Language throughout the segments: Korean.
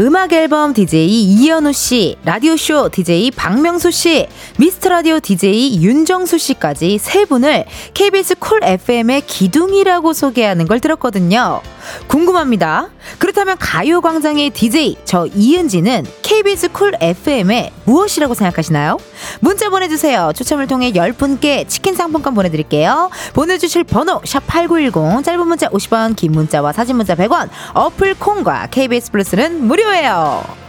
음악 앨범 DJ 이현우 씨, 라디오 쇼 DJ 박명수 씨, 미스터 라디오 DJ 윤정수 씨까지 세 분을 KBS 쿨 FM의 기둥이라고 소개하는 걸 들었거든요. 궁금합니다. 그렇다면 가요 광장의 DJ 저 이은지는 KBS 쿨 FM의 무엇이라고 생각하시나요? 문자 보내주세요. 추첨을 통해 10분께 치킨 상품권 보내드릴게요. 보내주실 번호 샵8910 짧은 문자 50원 긴 문자와 사진 문자 100원 어플 콩과 KBS 플러스는 무료 예요.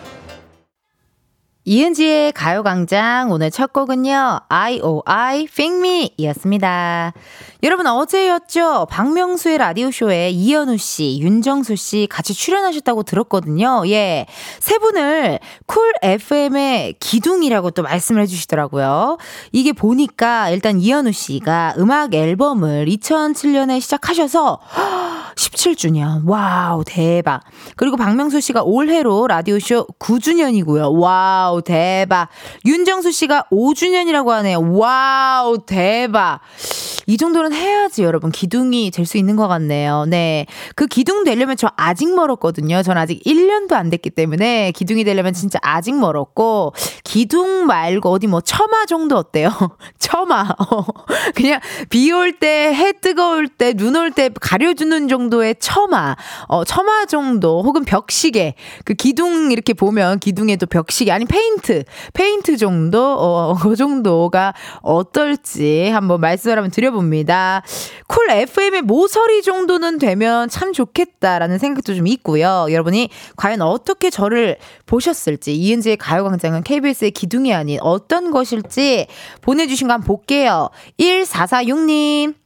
이은지의 가요광장 오늘 첫 곡은요 I.O.I. Pick Me 이었습니다. 여러분 어제였죠 박명수의 라디오쇼에 이현우 씨, 윤정수 씨 같이 출연하셨다고 들었거든요. 예. 세 분을 쿨 FM의 기둥이라고 또 말씀을 해주시더라고요. 이게 보니까 일단 이현우 씨가 음악 앨범을 2007년에 시작하셔서 17주년. 와우, 대박. 그리고 박명수 씨가 올해로 라디오쇼 9주년이고요. 와우, 대박. 윤정수 씨가 5주년이라고 하네요. 와우, 대박. 이 정도는 해야지 여러분 기둥이 될 수 있는 것 같네요. 네. 그 기둥 되려면 저 아직 멀었거든요. 전 아직 1년도 안 됐기 때문에 기둥이 되려면 진짜 아직 멀었고 기둥 말고 어디 뭐 처마 정도 어때요? 처마. 어. 그냥 비 올 때, 해 뜨거울 때, 눈 올 때 가려주는 정도의 처마. 어, 처마 정도 혹은 벽시계. 그 기둥 이렇게 보면 기둥에도 벽시계 아니 페인트. 페인트 정도 어, 그 정도가 어떨지 한번 말씀을 한번 드려 봅니다. 쿨 FM의 모서리 정도는 되면 참 좋겠다라는 생각도 좀 있고요. 여러분이 과연 어떻게 저를 보셨을지 이은지의 가요광장은 KBS의 기둥이 아닌 어떤 것일지 보내주신 거 한번 볼게요. 1446님.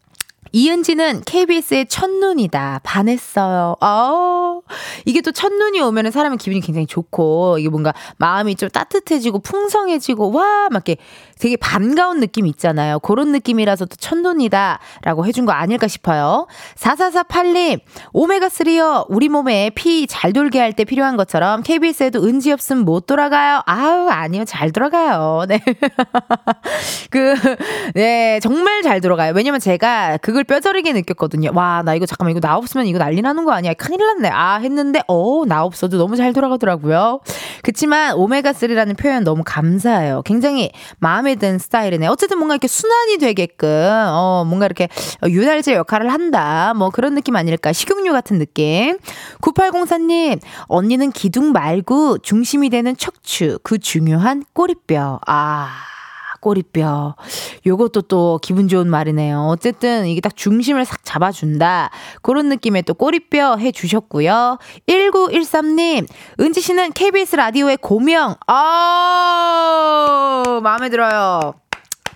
이은지는 KBS의 첫눈이다. 반했어요. 아, 이게 또 첫눈이 오면 사람의 기분이 굉장히 좋고, 이게 뭔가 마음이 좀 따뜻해지고 풍성해지고, 와, 막 이렇게 되게 반가운 느낌 있잖아요. 그런 느낌이라서 또 첫눈이다. 라고 해준 거 아닐까 싶어요. 4448님, 오메가3요. 우리 몸에 피 잘 돌게 할 때 필요한 것처럼 KBS에도 은지 없으면 못 돌아가요. 아우, 아니요. 잘 돌아가요. 네. 그, 네. 정말 잘 돌아가요. 왜냐면 제가 그걸 뼈저리게 느꼈거든요. 와, 나 이거 잠깐만, 이거 나 없으면 이거 난리 나는 거 아니야. 큰일 났네. 아, 했는데, 어, 나 없어도 너무 잘 돌아가더라고요. 그치만, 오메가3라는 표현 너무 감사해요. 굉장히 마음에 든 스타일이네. 어쨌든 뭔가 이렇게 순환이 되게끔, 어, 뭔가 이렇게 유달제 역할을 한다. 뭐 그런 느낌 아닐까. 식용유 같은 느낌. 9804님, 언니는 기둥 말고 중심이 되는 척추. 그 중요한 꼬리뼈. 아. 꼬리뼈. 요것도 또 기분 좋은 말이네요. 어쨌든 이게 딱 중심을 싹 잡아준다. 그런 느낌의 또 꼬리뼈 해주셨고요. 1913님, 은지 씨는 KBS 라디오의 고명. 아, 마음에 들어요.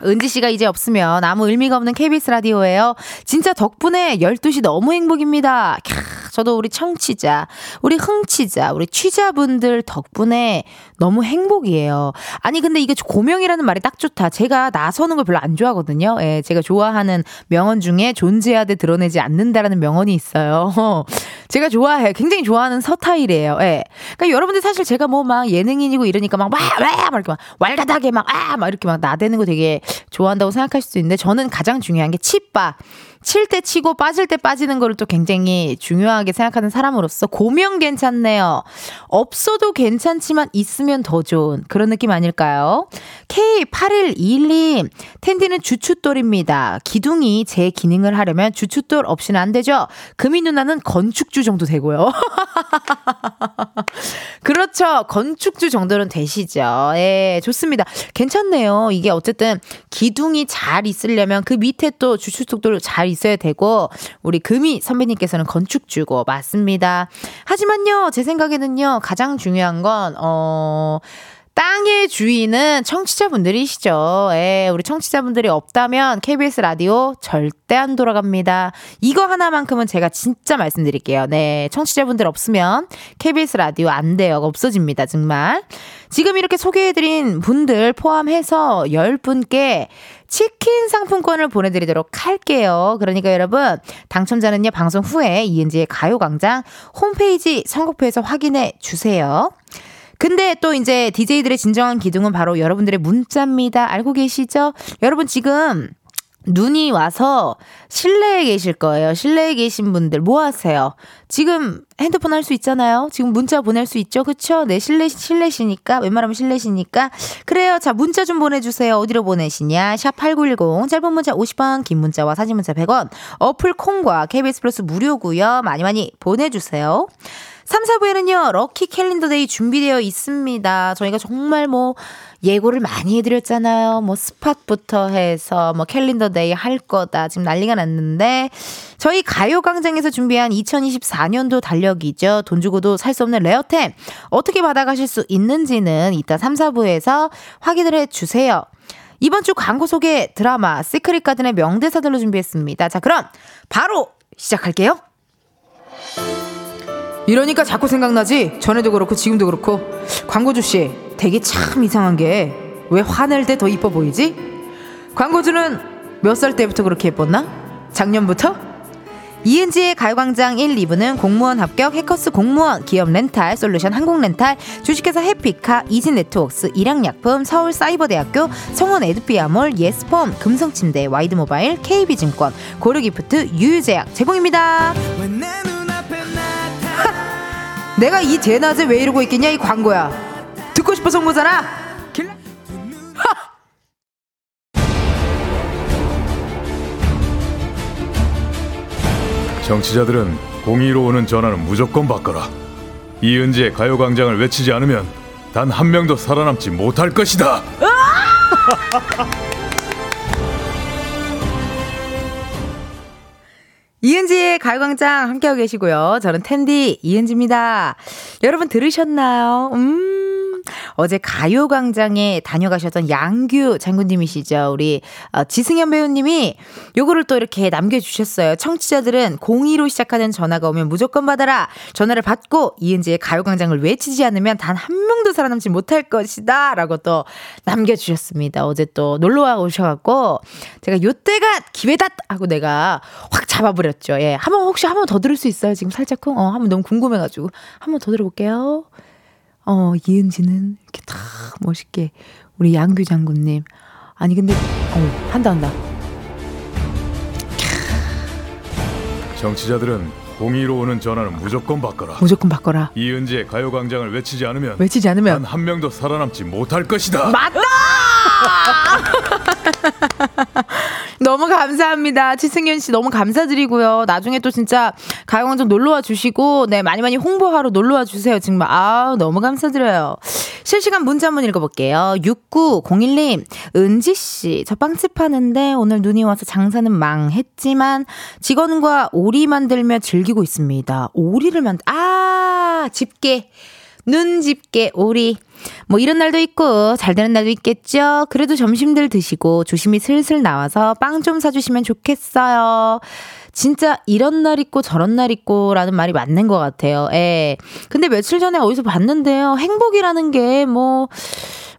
은지 씨가 이제 없으면 아무 의미가 없는 KBS 라디오예요. 진짜 덕분에 12시 너무 행복입니다. 캬, 저도 우리 청취자, 우리 흥취자, 우리 취자분들 덕분에 너무 행복이에요. 아니 근데 이게 고명이라는 말이 딱 좋다. 제가 나서는 걸 별로 안 좋아하거든요. 예, 제가 좋아하는 명언 중에 존재하되 드러내지 않는다라는 명언이 있어요. 제가 좋아해. 굉장히 좋아하는 서타일이에요. 예. 그러니까 여러분들 사실 제가 뭐 막 예능인이고 이러니까 막, 와, 와, 막 이렇게 막 왈가닥에 막, 아, 막 이렇게 막 나대는 거 되게 좋아한다고 생각하실 수 있는데 저는 가장 중요한 게 치빠. 칠 때 치고 빠질 때 빠지는 거를 또 굉장히 중요하게 생각하는 사람으로서 고명 괜찮네요. 없어도 괜찮지만 있으면 더 좋은 그런 느낌 아닐까요? K8121님, 텐디는 주춧돌입니다. 기둥이 제 기능을 하려면 주춧돌 없이는 안 되죠? 금이 누나는 건축주 정도 되고요. 그렇죠. 건축주 정도는 되시죠. 예, 좋습니다. 괜찮네요. 이게 어쨌든 기둥이 잘 있으려면 그 밑에 또 주춧돌 잘 있어야 되고 우리 금이 선배님께서는 건축주고 맞습니다. 하지만요. 제 생각에는요. 가장 중요한 건 어. 땅의 주인은 청취자분들이시죠. 예, 우리 청취자분들이 없다면 KBS 라디오 절대 안 돌아갑니다. 이거 하나만큼은 제가 진짜 말씀드릴게요. 네, 청취자분들 없으면 KBS 라디오 안 돼요. 없어집니다. 정말. 지금 이렇게 소개해드린 분들 포함해서 10분께 치킨 상품권을 보내드리도록 할게요. 그러니까 여러분, 당첨자는요, 방송 후에 이은지의 가요광장 홈페이지 선곡표에서 확인해 주세요. 근데 또 이제 DJ들의 진정한 기둥은 바로 여러분들의 문자입니다. 알고 계시죠? 여러분 지금 눈이 와서 실내에 계실 거예요. 실내에 계신 분들 뭐 하세요? 지금 핸드폰 할 수 있잖아요. 지금 문자 보낼 수 있죠. 그쵸? 네, 실내, 실내시니까. 웬만하면 실내시니까. 그래요. 자, 문자 좀 보내주세요. 어디로 보내시냐? 샵8910. 짧은 문자 50원, 긴 문자와 사진 문자 100원. 어플 콩과 KBS 플러스 무료고요 많이 많이 보내주세요. 3, 4부에는요, lucky calendar day 준비되어 있습니다. 저희가 정말 뭐, 예고를 많이 해드렸잖아요. 뭐, spot부터 해서, 뭐, calendar day 할 거다. 지금 난리가 났는데, 저희 가요광장에서 준비한 2024년도 달력이죠. 돈 주고도 살 수 없는 레어템. 어떻게 받아가실 수 있는지는 이따 3, 4부에서 확인을 해 주세요. 이번 주 광고 소개 드라마, 시크릿 가든의 명대사들로 준비했습니다. 자, 그럼 바로 시작할게요. 이러니까 자꾸 생각나지? 전에도 그렇고 지금도 그렇고 광고주 씨 되게 참 이상한 게 왜 화낼 때 더 이뻐 보이지? 광고주는 몇 살 때부터 그렇게 예뻤나? 작년부터? 이은지의 가요광장 1, 2부는 공무원 합격, 해커스 공무원, 기업 렌탈, 솔루션 항공 렌탈, 주식회사 해피카, 이지네트웍스, 일양약품, 서울사이버대학교, 성원 에드피아몰, 예스폼, 금성침대, 와이드모바일, KB증권, 고르기프트, 유유제약 제공입니다. 내가 이 대낮에 왜 이러고 있겠냐 이 광고야. 듣고 싶어서 온 거잖아 정치자들은 공의로 오는 전화는 무조건 바꿔라. 이은지의 가요광장을 외치지 않으면 단 한 명도 살아남지 못할 것이다 이은지의 가요광장 함께하고 계시고요. 저는 텐디 이은지입니다. 여러분 들으셨나요? 음. 어제 가요광장에 다녀가셨던 양규 장군님이시죠. 우리 어, 지승현 배우님이 요거를 또 이렇게 남겨주셨어요. 청취자들은 02로 시작하는 전화가 오면 무조건 받아라. 전화를 받고 이은지의 가요광장을 외치지 않으면 단 한 명도 살아남지 못할 것이다. 라고 또 남겨주셨습니다. 어제 또 놀러와 오셔갖고 제가 요때가 기회다! 하고 내가 확 잡아버렸죠. 예. 한번 혹시 한 번 더 들을 수 있어요? 지금 살짝 쿵? 어, 한번 너무 궁금해가지고. 한 번 더 들어볼게요. 어, 이은지는 이렇게 다 멋있게 우리 양규 장군님. 아니 근데 어, 한다 한다. 정치자들은 공의로 오는 전화는 무조건 바꿔라 무조건 바꿔라. 이은지의 가요광장을 외치지 않으면 외치지 않으면 단한 명도 살아남지 못할 것이다 맞다! 너무 감사합니다. 치승현 씨 너무 감사드리고요. 나중에 또 진짜 가요광장 놀러와 주시고, 네, 많이 많이 홍보하러 놀러와 주세요. 정말, 아 너무 감사드려요. 실시간 문자 한번 읽어볼게요. 6901님, 은지 씨, 저 빵집 하는데 오늘 눈이 와서 장사는 망했지만 직원과 오리 만들며 즐기고 있습니다. 오리를 만들, 아, 집게. 눈 집게 오리. 뭐 이런 날도 있고 잘 되는 날도 있겠죠. 그래도 점심들 드시고 조심히 슬슬 나와서 빵 좀 사주시면 좋겠어요. 진짜 이런 날 있고 저런 날 있고라는 말이 맞는 것 같아요. 예. 근데 며칠 전에 어디서 봤는데요. 행복이라는 게 뭐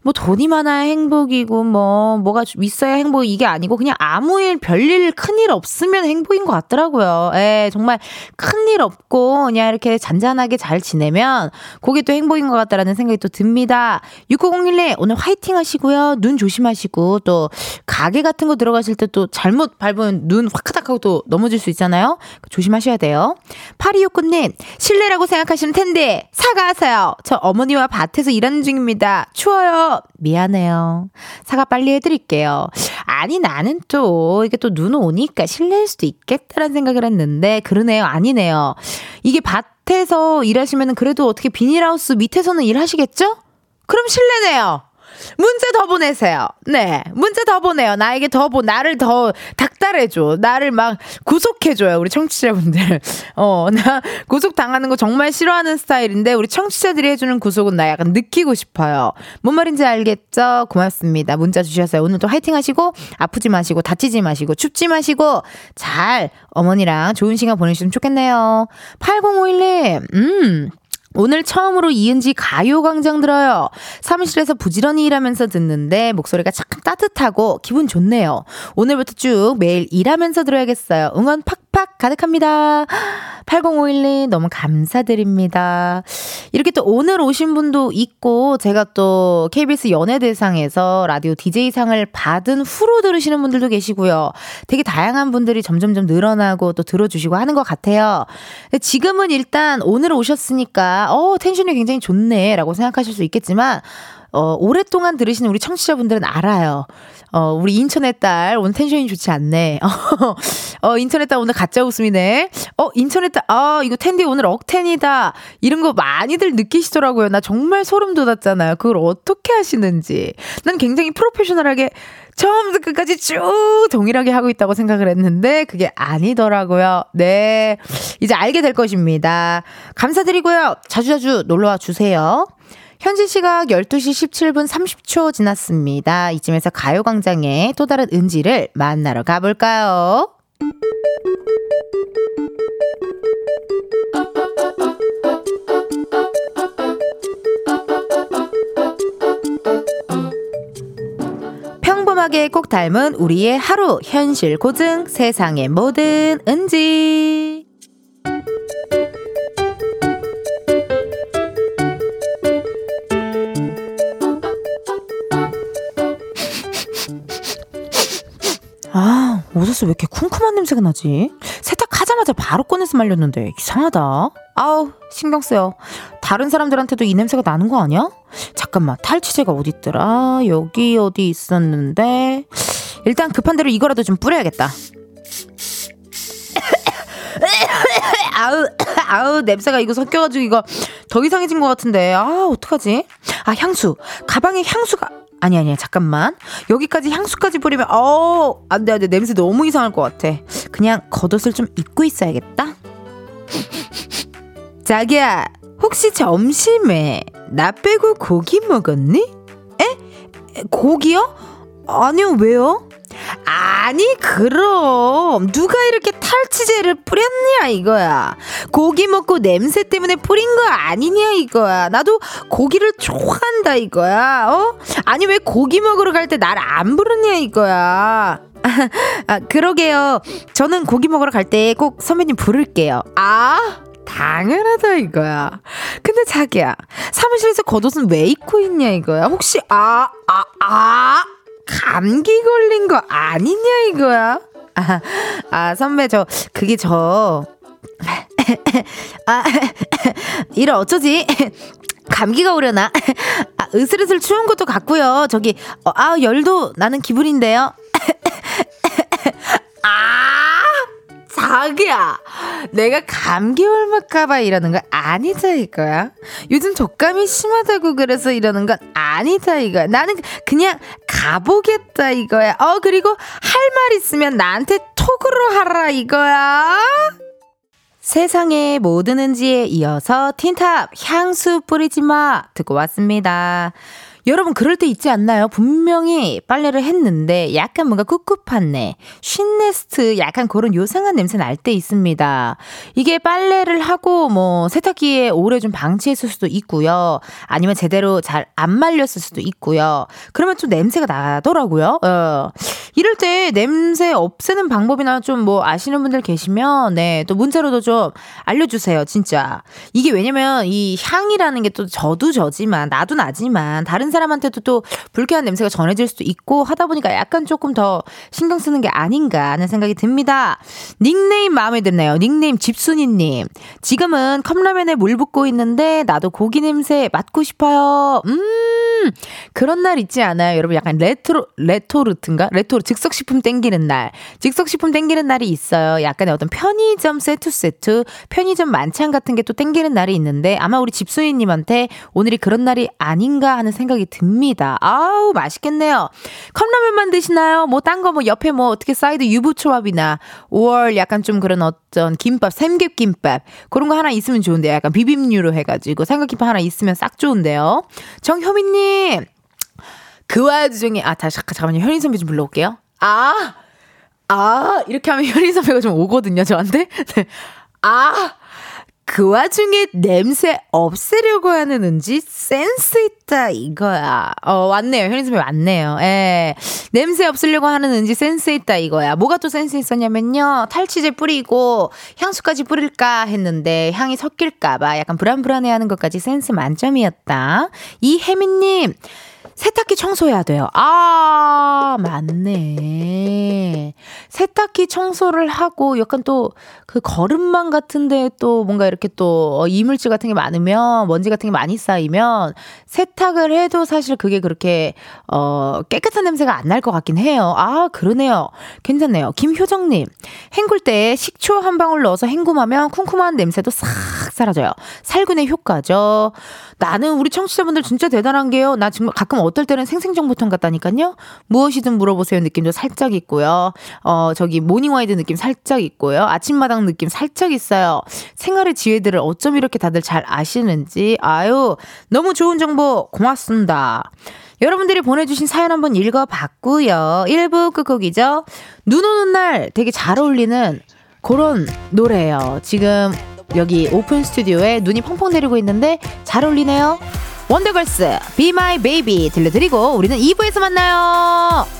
뭐 돈이 많아야 행복이고 뭐 뭐가 있어야 행복 이게 아니고 그냥 아무 일 별일 큰일 없으면 행복인 것 같더라고요. 예, 정말 큰일 없고 그냥 이렇게 잔잔하게 잘 지내면 그게 또 행복인 것 같다라는 생각이 또 듭니다. 6901님 오늘 화이팅 하시고요. 눈 조심하시고 또 가게 같은 거 들어가실 때 또 잘못 밟으면 눈 화크닥 하고 또 넘어질 수 있잖아요. 조심하셔야 돼요. 8269님 실례라고 생각하시는 텐데 사과하세요. 저 어머니와 밭에서 일하는 중입니다. 추워요. 미안해요. 사과 빨리 해드릴게요. 아니, 나는 또, 이게 또 눈 오니까 실례일 수도 있겠다라는 생각을 했는데, 그러네요. 아니네요. 이게 밭에서 일하시면 그래도 어떻게 비닐하우스 밑에서는 일하시겠죠? 그럼 실례네요. 문자 더 보내세요. 네. 문자 더 보내요. 나에게 더 보, 나를 더 닥달해줘. 나를 막 구속해줘요. 우리 청취자분들. 어, 나 구속 당하는 거 정말 싫어하는 스타일인데, 우리 청취자들이 해주는 구속은 나 약간 느끼고 싶어요. 뭔 말인지 알겠죠? 고맙습니다. 문자 주셨어요. 오늘도 화이팅 하시고, 아프지 마시고, 다치지 마시고, 춥지 마시고, 잘 어머니랑 좋은 시간 보내주시면 좋겠네요. 8051님, 음. 오늘 처음으로 이은지 가요광장 들어요. 사무실에서 부지런히 일하면서 듣는데 목소리가 참 따뜻하고 기분 좋네요. 오늘부터 쭉 매일 일하면서 들어야겠어요. 응원 팍팍 가득합니다. 8051님 너무 감사드립니다. 이렇게 또 오늘 오신 분도 있고 제가 또 KBS 연예대상에서 라디오 DJ상을 받은 후로 들으시는 분들도 계시고요. 되게 다양한 분들이 점점점 늘어나고 또 들어주시고 하는 것 같아요. 지금은 일단 오늘 오셨으니까 어 텐션이 굉장히 좋네라고 생각하실 수 있겠지만 어, 오랫동안 들으시는 우리 청취자분들은 알아요. 어, 우리 인천의 딸, 오늘 텐션이 좋지 않네. 어, 인천의 딸 오늘 가짜 웃음이네. 어, 인천의 딸, 아, 이거 텐디 오늘 억텐이다. 이런 거 많이들 느끼시더라고요. 나 정말 소름 돋았잖아요. 그걸 어떻게 하시는지. 난 굉장히 프로페셔널하게 처음부터 끝까지 쭉 동일하게 하고 있다고 생각을 했는데 그게 아니더라고요. 네. 이제 알게 될 것입니다. 감사드리고요. 자주자주 놀러와 주세요. 현지 시각 12시 17분 30초 지났습니다. 이쯤에서 가요광장의 또 다른 은지를 만나러 가볼까요? 평범하게 꼭 닮은 우리의 하루 현실 고증 세상의 모든 은지 아, 옷에서 왜 이렇게 쿰쿰한 냄새가 나지? 세탁하자마자 바로 꺼내서 말렸는데 이상하다. 아우, 신경 쓰여. 다른 사람들한테도 이 냄새가 나는 거 아니야? 잠깐만, 탈취제가 어딨더라? 여기 어디 있었는데? 일단 급한 대로 이거라도 좀 뿌려야겠다. 아우, 아우, 냄새가 이거 섞여가지고 이거 더 이상해진 것 같은데. 아, 어떡하지? 아, 향수. 가방에 향수가, 아니 아니야 잠깐만 여기까지 향수까지 뿌리면 어 안돼 안돼 냄새 너무 이상할 것 같아 그냥 겉옷을 좀 입고 있어야겠다 자기야 혹시 점심에 나 빼고 고기 먹었니? 에? 고기요? 아니요 왜요? 아니 그럼. 누가 이렇게 탈취제를 뿌렸냐 이거야. 고기 먹고 냄새 때문에 뿌린 거 아니냐 이거야. 나도 고기를 좋아한다 이거야. 어? 아니 왜 고기 먹으러 갈 때 날 안 부르냐 이거야. 아 그러게요. 저는 고기 먹으러 갈 때 꼭 선배님 부를게요. 아 당연하다 이거야. 근데 자기야 사무실에서 겉옷은 왜 입고 있냐 이거야. 혹시 아 아, 아, 감기 걸린 거 아니냐 이거야? 아, 아 선배 저 그게 저 아, 이래 어쩌지? 감기가 오려나? 아, 으슬으슬 추운 것도 같고요. 저기 어, 아 열도 나는 기분인데요. 아 자기야, 내가 감기 올만까봐 이러는 거 아니다 이거야. 요즘 독감이 심하다고 그래서 이러는 건 아니다 이거야. 나는 그냥 가보겠다 이거야. 어 그리고 할 말 있으면 나한테 톡으로 하라 이거야. 세상의 모든 은지에 이어서 틴탑 향수 뿌리지 마 듣고 왔습니다. 여러분 그럴 때 있지 않나요? 분명히 빨래를 했는데 약간 뭔가 꿉꿉한 내, 쉰네스트 약간 그런 요상한 냄새 날 때 있습니다. 이게 빨래를 하고 뭐 세탁기에 오래 좀 방치했을 수도 있고요. 아니면 제대로 잘 안 말렸을 수도 있고요. 그러면 좀 냄새가 나더라고요. 어. 이럴 때 냄새 없애는 방법이나 좀 뭐 아시는 분들 계시면 네, 또 문자로도 좀 알려주세요. 진짜. 이게 왜냐면 이 향이라는 게 또 저도 저지만 나도 나지만 다른 사람한테도 또 불쾌한 냄새가 전해질 수도 있고 하다 보니까 약간 조금 더 신경 쓰는 게 아닌가 하는 생각이 듭니다. 닉네임 마음에 드네요. 닉네임 집순이님. 지금은 컵라면에 물 붓고 있는데 나도 고기 냄새 맡고 싶어요. 음, 그런 날 있지 않아요? 여러분 약간 레트로, 레토르트인가? 레토르, 즉석식품 땡기는 날. 즉석식품 땡기는 날이 있어요. 약간의 어떤 편의점 세트 세트, 편의점 만찬 같은 게 또 땡기는 날이 있는데 아마 우리 집순이님한테 오늘이 그런 날이 아닌가 하는 생각이 생각이 듭니다. 아우, 맛있겠네요. 컵라면 만 드시나요? 뭐, 딴 거 뭐, 옆에 뭐, 어떻게 사이드 유부초밥이나, 5월 약간 좀 그런 어떤 김밥, 삼각김밥, 그런 거 하나 있으면 좋은데요. 약간 비빔류로 해가지고, 삼각김밥 하나 있으면 싹 좋은데요. 정효민님! 그 와중에, 아, 다시, 잠깐만요. 현인 선배 좀 불러올게요. 아! 아! 이렇게 하면 현인 선배가 좀 오거든요, 저한테. 네. 아! 그 와중에 냄새 없애려고 하는 은지 센스 있다 이거야. 어 왔네요. 현인 선배 왔네요. 예. 냄새 없애려고 하는 은지 센스 있다 이거야. 뭐가 또 센스 있었냐면요. 탈취제 뿌리고 향수까지 뿌릴까 했는데 향이 섞일까 봐 약간 불안불안해하는 것까지 센스 만점이었다. 이혜민님 세탁기 청소해야 돼요. 아, 맞네. 세탁기 청소를 하고 약간 또 그 거름망 같은데 또 뭔가 이렇게 또 이물질 같은 게 많으면 먼지 같은 게 많이 쌓이면 세탁을 해도 사실 그게 그렇게 어 깨끗한 냄새가 안 날 것 같긴 해요. 아, 그러네요. 괜찮네요. 김효정님, 헹굴 때 식초 한 방울 넣어서 헹굼하면 쿰쿰한 냄새도 싹 사라져요. 살균의 효과죠. 나는 우리 청취자분들 진짜 대단한 게요. 나 정말 가끔 어떨 때는 생생정보통 같다니까요. 무엇이든 물어보세요 느낌도 살짝 있고요. 어, 저기 모닝와이드 느낌 살짝 있고요. 아침마당 느낌 살짝 있어요. 생활의 지혜들을 어쩜 이렇게 다들 잘 아시는지. 아유, 너무 좋은 정보 고맙습니다. 여러분들이 보내주신 사연 한번 읽어봤고요. 1부 끝곡이죠. 눈 오는 날 되게 잘 어울리는 그런 노래예요. 지금 여기 오픈 스튜디오에 눈이 펑펑 내리고 있는데 잘 어울리네요. 원더걸스 Be My Baby 들려드리고 우리는 2부에서 만나요.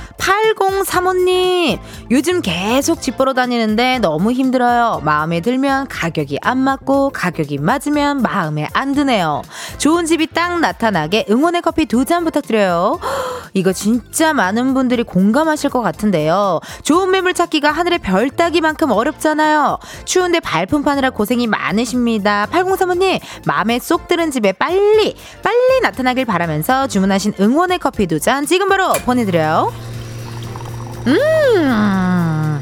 8035님, 요즘 계속 집 보러 다니는데 너무 힘들어요. 마음에 들면 가격이 안 맞고 가격이 맞으면 마음에 안 드네요. 좋은 집이 딱 나타나게 응원의 커피 두 잔 부탁드려요. 이거 진짜 많은 분들이 공감하실 것 같은데요. 좋은 매물 찾기가 하늘의 별 따기만큼 어렵잖아요. 추운데 발품 파느라 고생이 많으십니다. 8035님, 마음에 쏙 드는 집에 빨리, 빨리 나타나길 바라면서 주문하신 응원의 커피 두 잔 지금 바로 보내드려요. 음.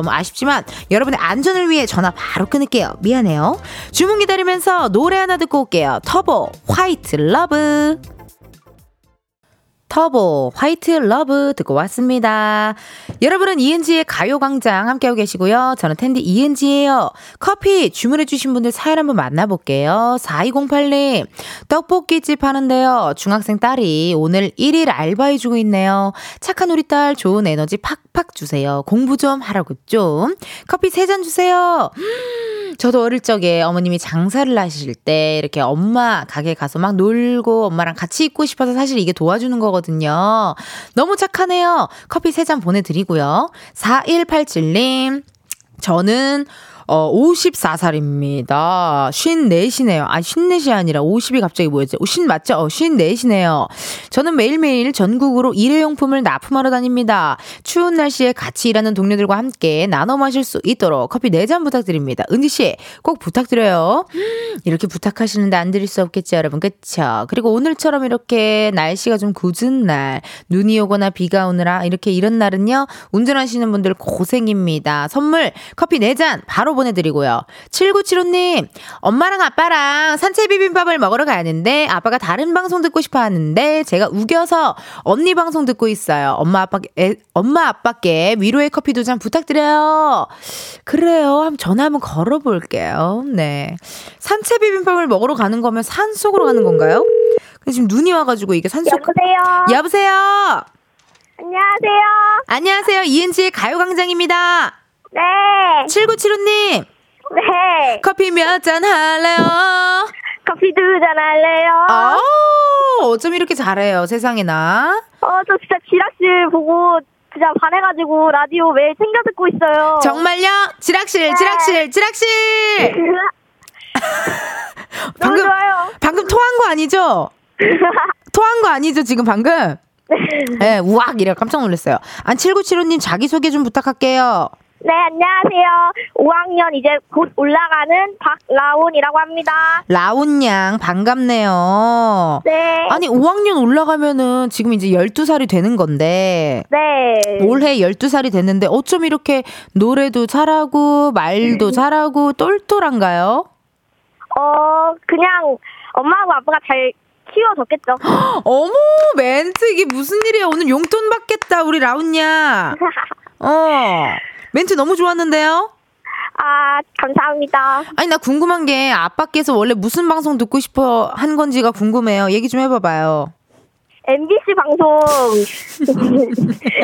너무 아쉽지만 여러분의 안전을 위해 전화 바로 끊을게요. 미안해요. 주문 기다리면서 노래 하나 듣고 올게요. 터보 White Love. 터보 White Love 듣고 왔습니다. 여러분은 이은지의 가요광장 함께하고 계시고요. 저는 텐디 이은지예요. 커피 주문해주신 분들 사연 한번 만나볼게요. 4208님 떡볶이집 하는데요. 중학생 딸이 오늘 1일 알바해주고 있네요. 착한 우리 딸 좋은 에너지 팍팍 주세요. 공부 좀 하라고 좀. 커피 3잔 주세요. 저도 어릴 적에 어머님이 장사를 하실 때 이렇게 엄마 가게 가서 막 놀고 엄마랑 같이 있고 싶어서 사실 이게 도와주는 거거든요. 너무 착하네요. 커피 3잔 보내드리고요. 4187님. 저는 어, 54살입니다. 54시네요. 아, 54시 아니라 50이 갑자기 뭐였지? 50 맞죠? 어, 54시네요. 저는 매일매일 전국으로 일회용품을 납품하러 다닙니다. 추운 날씨에 같이 일하는 동료들과 함께 나눠 마실 수 있도록 커피 4잔 부탁드립니다. 은지씨, 꼭 부탁드려요. 이렇게 부탁하시는데 안 드릴 수 없겠죠, 여러분. 그쵸? 그리고 오늘처럼 이렇게 날씨가 좀 굳은 날, 눈이 오거나 비가 오느라 이렇게 이런 날은요, 운전하시는 분들 고생입니다. 선물 커피 4잔 바로 보내드리고요. 7975님, 엄마랑 아빠랑 산채 비빔밥을 먹으러 가는데 아빠가 다른 방송 듣고 싶어 하는데 제가 우겨서 언니 방송 듣고 있어요. 엄마 아빠, 애, 엄마 아빠께 위로의 커피 두잔 부탁드려요. 그래요. 한번 전화 한번 걸어볼게요. 네. 산채 비빔밥을 먹으러 가는 거면 산 속으로 가는 건가요? 근데 지금 눈이 와가지고 이게 산 속. 여보세요. 여보세요. 안녕하세요. 안녕하세요. 이은지의 가요광장입니다. 네. 7975님, 네. 커피 몇 잔 할래요? 커피 두 잔 할래요? 어, 어쩜 이렇게 잘해요, 세상에나. 어, 저 진짜 지라씨 보고 진짜 반해가지고 라디오 매일 챙겨 듣고 있어요. 정말요? 지락실, 지락실, 지락실! 너무 방금-. 방금 토한 거 아니죠? 토한 거 아니죠, 지금 방금? 네, 우악! 이래 깜짝 놀랐어요. 안 7975님 자기소개 좀 부탁할게요. 네, 안녕하세요. 5학년 이제 곧 올라가는 박라온이라고 합니다. 라온 양, 반갑네요. 네. 아니, 5학년 올라가면은 지금 이제 12살이 되는 건데, 네. 올해 12살이 됐는데 어쩜 이렇게 노래도 잘하고 말도 잘하고 똘똘한가요? 어, 그냥 엄마하고 아빠가 잘 키워줬겠죠. 어머 멘트 이게 무슨 일이야 오늘 용돈 받겠다 우리 라운야 어 멘트 너무 좋았는데요? 아, 감사합니다. 아니 나 궁금한 게 아빠께서 원래 무슨 방송 듣고 싶어 한 건지가 궁금해요. 얘기 좀 해봐봐요. MBC 방송.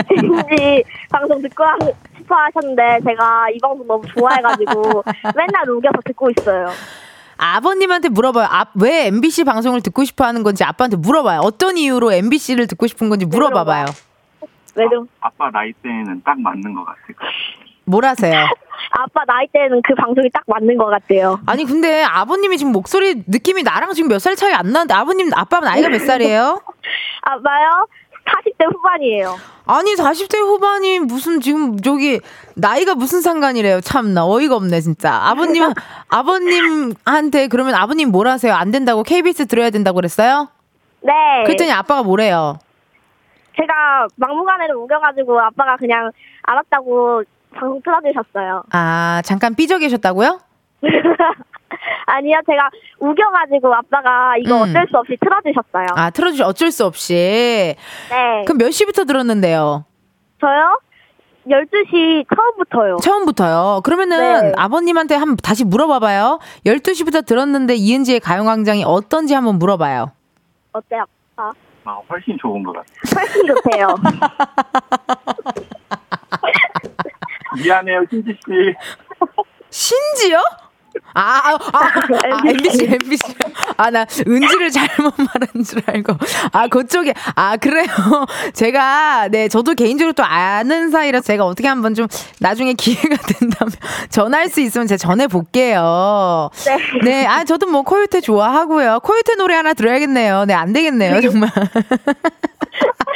MBC 방송 듣고 하- 싶어 하셨는데 제가 이 방송 너무 좋아해가지고 맨날 우겨서 듣고 있어요. 아버님한테 물어봐요. 아, 왜 MBC 방송을 듣고 싶어 하는 건지 아빠한테 물어봐요. 어떤 이유로 MBC를 듣고 싶은 건지 물어봐봐요 왜죠? 아 빠 나이 때는 딱 맞는 것 같아요. 뭘 하세요 아빠 나이 때는 그 방송이 딱 맞는 것 같아요. 아니 근데 아버님이 지금 목소리 느낌이 나랑 지금 몇 살 차이 안 나는데 아버님 아빠 나이가 몇 살이에요? 아빠요? 40대 후반이에요. 아니 40대 후반이 무슨 지금 저기 나이가 무슨 상관이래요 참나 어이가 없네 진짜 아버님 아버님한테 그러면 아버님 뭘 하세요 안 된다고 KBS 들어야 된다고 그랬어요? 네. 그랬더니 아빠가 뭐래요 제가 막무가내로 우겨가지고 아빠가 그냥 알았다고 방송 틀어주셨어요. 아 잠깐 삐져 계셨다고요? 아니요, 제가 우겨가지고 아빠가 이거 음. 어쩔 수 없이 틀어주셨어요. 아 틀어주시 어쩔 수 없이 네. 그럼 몇 시부터 들었는데요? 저요? 12시 처음부터요. 처음부터요 그러면은 네. 아버님한테 한번 다시 물어봐봐요 12시부터 들었는데 이은지의 가요광장이 어떤지 한번 물어봐요 어때요? 아빠? 아, 훨씬 좋은 것 같아요. 훨씬 좋대요. 미안해요, 신지 씨. 신지요? 아, 아, 아, 아, MBC, MBC. 아, 나 은지를 잘못 말한 줄 알고. 아, 그쪽에. 아, 그래요. 제가, 네, 저도 개인적으로 또 아는 사이라 제가 어떻게 한번 좀 나중에 기회가 된다면 전화할 수 있으면 제가 전해볼게요. 네. 네, 아, 저도 뭐 코요태 좋아하고요. 코요태 노래 하나 들어야겠네요. 네, 안 되겠네요, 정말.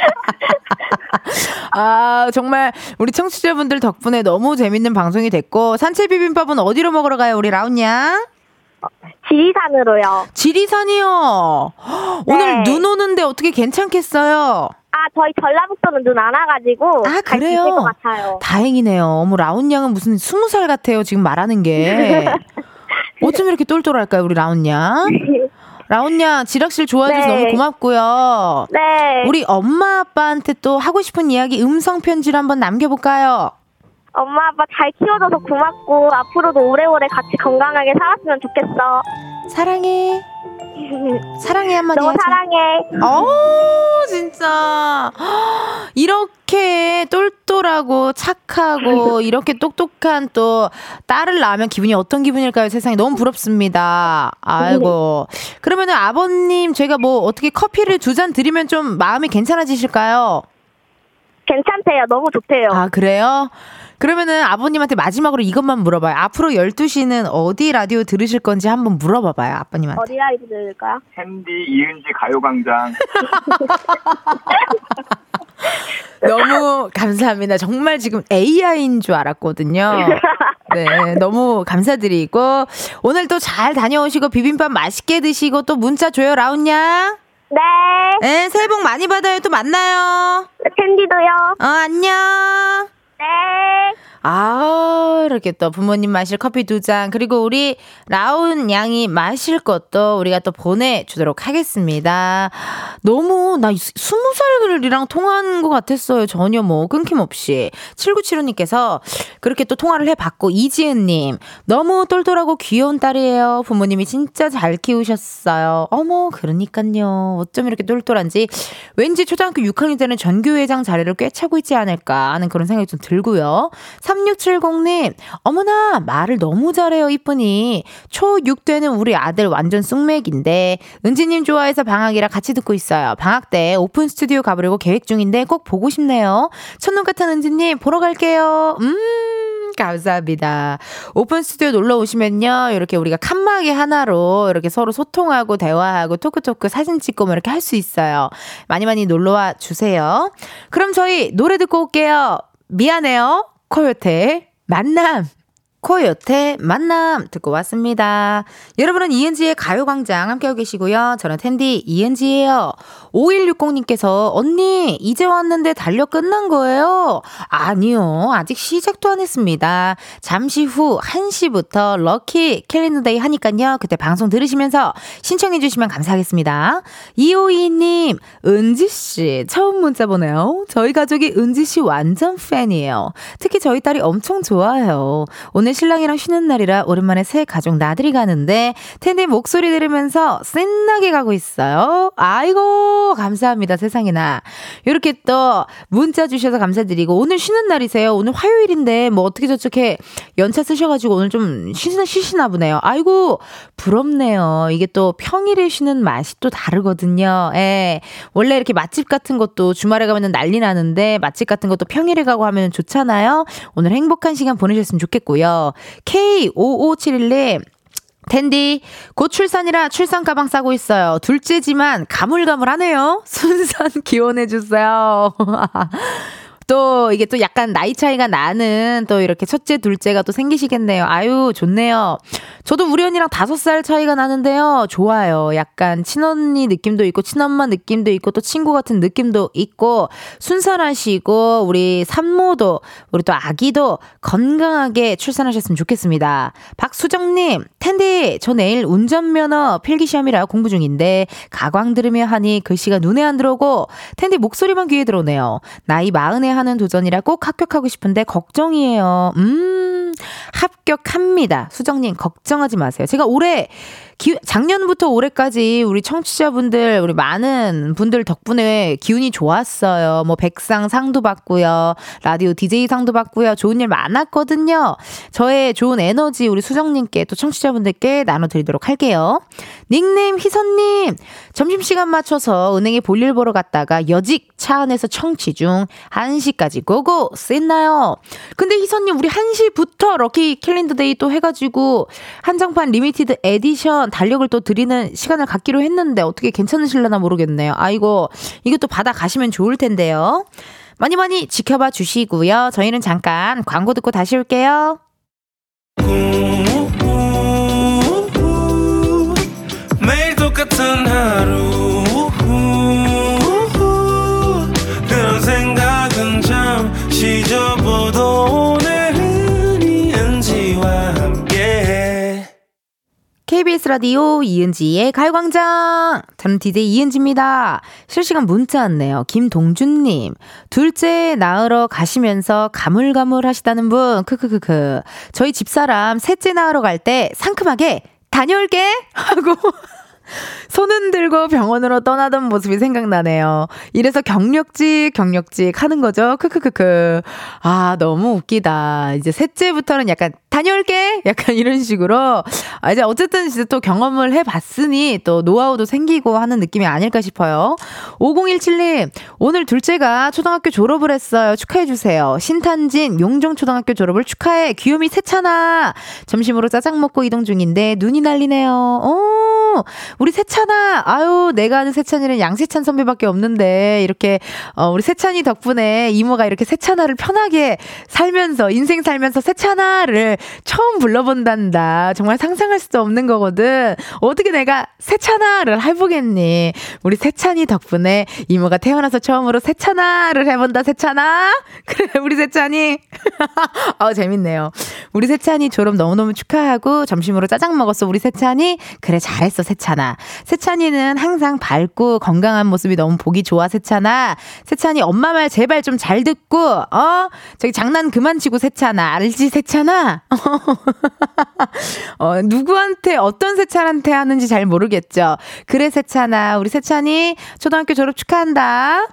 아, 정말 우리 청취자분들 덕분에 너무 재밌는 방송이 됐고, 산채 비빔밥은 어디로 먹으러 가요, 우리 라운양? 지리산으로요. 지리산이요. 오늘 네. 눈 오는데 어떻게 괜찮겠어요? 아, 저희 전라북도는 눈 안 와가지고. 아, 그래요? 있을 것 같아요. 다행이네요. 어머, 라운 양은 무슨 스무 살 같아요. 지금 말하는 게. 어쩜 이렇게 똘똘할까요, 우리 라운 양? 양, 지락실 좋아해줘서 네. 너무 고맙고요. 네. 우리 엄마 아빠한테 또 하고 싶은 이야기 음성 편지로 한번 남겨볼까요? 엄마, 아빠 잘 키워줘서 고맙고, 앞으로도 오래오래 같이 건강하게 살았으면 좋겠어. 사랑해. 사랑해 한마디 하자. 사랑해. 어, 진짜. 이렇게 똘똘하고 착하고 이렇게 똑똑한 또 딸을 낳으면 기분이 어떤 기분일까요? 세상에 너무 부럽습니다. 아이고. 그러면은 아버님 제가 뭐 어떻게 커피를 두 잔 드리면 좀 마음이 괜찮아지실까요? 괜찮대요. 너무 좋대요. 아, 그래요? 그러면은 아버님한테 마지막으로 이것만 물어봐요. 앞으로 12시는 어디 라디오 들으실 건지 한번 물어봐봐요, 아빠님한테. 어디 라디오 들을까요? 텐디 이은지 가요광장. 너무 감사합니다. 정말 지금 AI인 줄 알았거든요. 네, 너무 감사드리고 오늘 또 잘 다녀오시고 비빔밥 맛있게 드시고 또 문자 줘요, 라운양. 네. 네, 새해 복 많이 받아요. 또 만나요. 캔디도요. 어, 안녕. 네. 아, 이렇게 또 부모님 마실 커피 두 잔, 그리고 우리 라운 양이 마실 것도 우리가 또 보내주도록 하겠습니다. 너무, 나 스무 살이랑 통화한 것 같았어요. 전혀 뭐 끊김없이. 7975님께서 그렇게 또 통화를 해봤고, 이지은님, 너무 똘똘하고 귀여운 딸이에요. 부모님이 진짜 잘 키우셨어요. 어머, 그러니까요. 어쩜 이렇게 똘똘한지. 왠지 초등학교 6학년 때는 전교회장 자리를 꿰차고 있지 않을까 하는 그런 생각이 좀 들고요. 3670님, 어머나, 말을 너무 잘해요, 이쁘니. 초6 되는 우리 아들 완전 쑥맥인데, 은지님 좋아해서 방학이라 같이 듣고 있어요. 방학 때 오픈 스튜디오 가보려고 계획 중인데 꼭 보고 싶네요. 첫눈 같은 은지님, 보러 갈게요. 음. 감사합니다. 오픈 스튜디오 놀러 오시면요. 이렇게 우리가 칸막이 하나로 이렇게 서로 소통하고 대화하고 talk talk 사진 찍고 뭐 이렇게 할 수 있어요. 많이 많이 놀러 와 주세요. 그럼 저희 노래 듣고 올게요. 미안해요. 코요태 만남. 코요태 만남 듣고 왔습니다. 여러분은 이은지의 가요광장 함께하고 계시고요. 저는 텐디 이은지예요. 5160님께서 언니 이제 왔는데 달력 끝난 거예요? 아니요. 아직 시작도 안 했습니다. 잠시 후 1시부터 럭키 캘린더데이 하니깐요. 그때 방송 들으시면서 신청해 주시면 감사하겠습니다. 2522님 은지씨 처음 문자 보내요. 저희 가족이 은지씨 완전 팬이에요. 특히 저희 딸이 엄청 좋아해요. 오늘 신랑이랑 쉬는 날이라 오랜만에 새 가족 나들이 가는데 텐디 목소리 들으면서 신나게 가고 있어요. 아이고 감사합니다 세상에나 이렇게 또 문자 주셔서 감사드리고 오늘 쉬는 날이세요. 오늘 화요일인데 뭐 어떻게 저렇게 연차 쓰셔가지고 오늘 좀 쉬시나, 쉬시나 보네요. 아이고 부럽네요. 이게 또 평일에 쉬는 맛이 또 다르거든요. 예. 원래 이렇게 맛집 같은 것도 주말에 가면 난리 나는데 맛집 같은 것도 평일에 가고 하면 좋잖아요. 오늘 행복한 시간 보내셨으면 좋겠고요. K5571님, 텐디, 곧 출산이라 출산 가방 싸고 있어요. 둘째지만 가물가물하네요. 순산 기원해주세요. 또 이게 또 약간 나이 차이가 나는 또 이렇게 첫째, 둘째가 또 생기시겠네요. 아유, 좋네요. 저도 우리 언니랑 다섯 살 차이가 나는데요. 좋아요. 약간 친언니 느낌도 있고, 친엄마 느낌도 있고, 또 친구 같은 느낌도 있고, 순산하시고, 우리 산모도, 우리 또 아기도 건강하게 출산하셨으면 좋겠습니다. 박수정님, 텐디, 저 내일 운전면허 필기시험이라 공부 중인데, 가광 들으며 하니 글씨가 눈에 안 들어오고, 텐디 목소리만 귀에 들어오네요. 나이 마흔에 하는 도전이라 꼭 합격하고 싶은데, 걱정이에요. 음, 합격합니다. 수정님, 걱정하지 마세요. 제가 올해 기, 작년부터 올해까지 우리 청취자분들, 우리 많은 분들 덕분에 기운이 좋았어요. 뭐 백상 상도 받고요. 라디오 DJ 상도 받고요. 좋은 일 많았거든요. 저의 좋은 에너지 우리 수정님께 또 청취자분들께 나눠드리도록 할게요. 닉네임 희선님, 점심시간 맞춰서 은행에 볼일 보러 갔다가 여직 차 안에서 청취 중 1시까지 고고씽인가요? 근데 희선님 우리 1시부터 lucky 캘린더 day 또 해가지고 한정판 limited edition 달력을 또 드리는 시간을 갖기로 했는데 어떻게 괜찮으실려나 모르겠네요. 아이고 이것도 받아 가시면 좋을 텐데요. 많이 많이 지켜봐 주시고요. 저희는 잠깐 광고 듣고 다시 올게요. 매일 똑같은 하루 KBS 라디오 이은지의 가요광장. 저는 DJ 이은지입니다. 실시간 문자 왔네요. 김동준님. 둘째 낳으러 가시면서 가물가물 하시다는 분. 크크크크. 저희 집사람 셋째 낳으러 갈 때 상큼하게 다녀올게! 하고 손 흔들고 병원으로 떠나던 모습이 생각나네요. 이래서 경력직, 경력직 하는 거죠. 크크크크. 아, 너무 웃기다. 이제 셋째부터는 약간 다녀올게! 약간 이런 식으로. 아, 이제 어쨌든 이제 또 경험을 해봤으니 또 노하우도 생기고 하는 느낌이 아닐까 싶어요. 5017님, 오늘 둘째가 초등학교 졸업을 했어요. 축하해주세요. 신탄진 용정초등학교 졸업을 축하해. 귀요미 세찬아. 점심으로 짜장 먹고 이동 중인데 눈이 날리네요. 오, 우리 세찬아. 아유, 내가 아는 세찬이는 양세찬 선배밖에 없는데 이렇게 어, 우리 세찬이 덕분에 이모가 이렇게 세찬아를 편하게 살면서 인생 살면서 세찬아를 처음 불러본단다. 정말 상상할 수도 없는 거거든. 어떻게 내가 세찬아를 해보겠니? 우리 세찬이 덕분에 이모가 태어나서 처음으로 세찬아를 해본다. 세찬아. 그래, 우리 세찬이. 어, 재밌네요. 우리 세찬이 졸업 너무너무 축하하고 점심으로 짜장 먹었어. 우리 세찬이. 그래, 잘했어, 세찬아. 세찬이는 항상 밝고 건강한 모습이 너무 보기 좋아, 세찬아. 세찬이 엄마 말 제발 좀 잘 듣고, 어? 저기 장난 그만 치고, 세찬아. 알지, 세찬아? 어, 누구한테, 어떤 세찬한테 하는지 잘 모르겠죠. 그래, 세찬아. 우리 세찬이 초등학교 졸업 축하한다.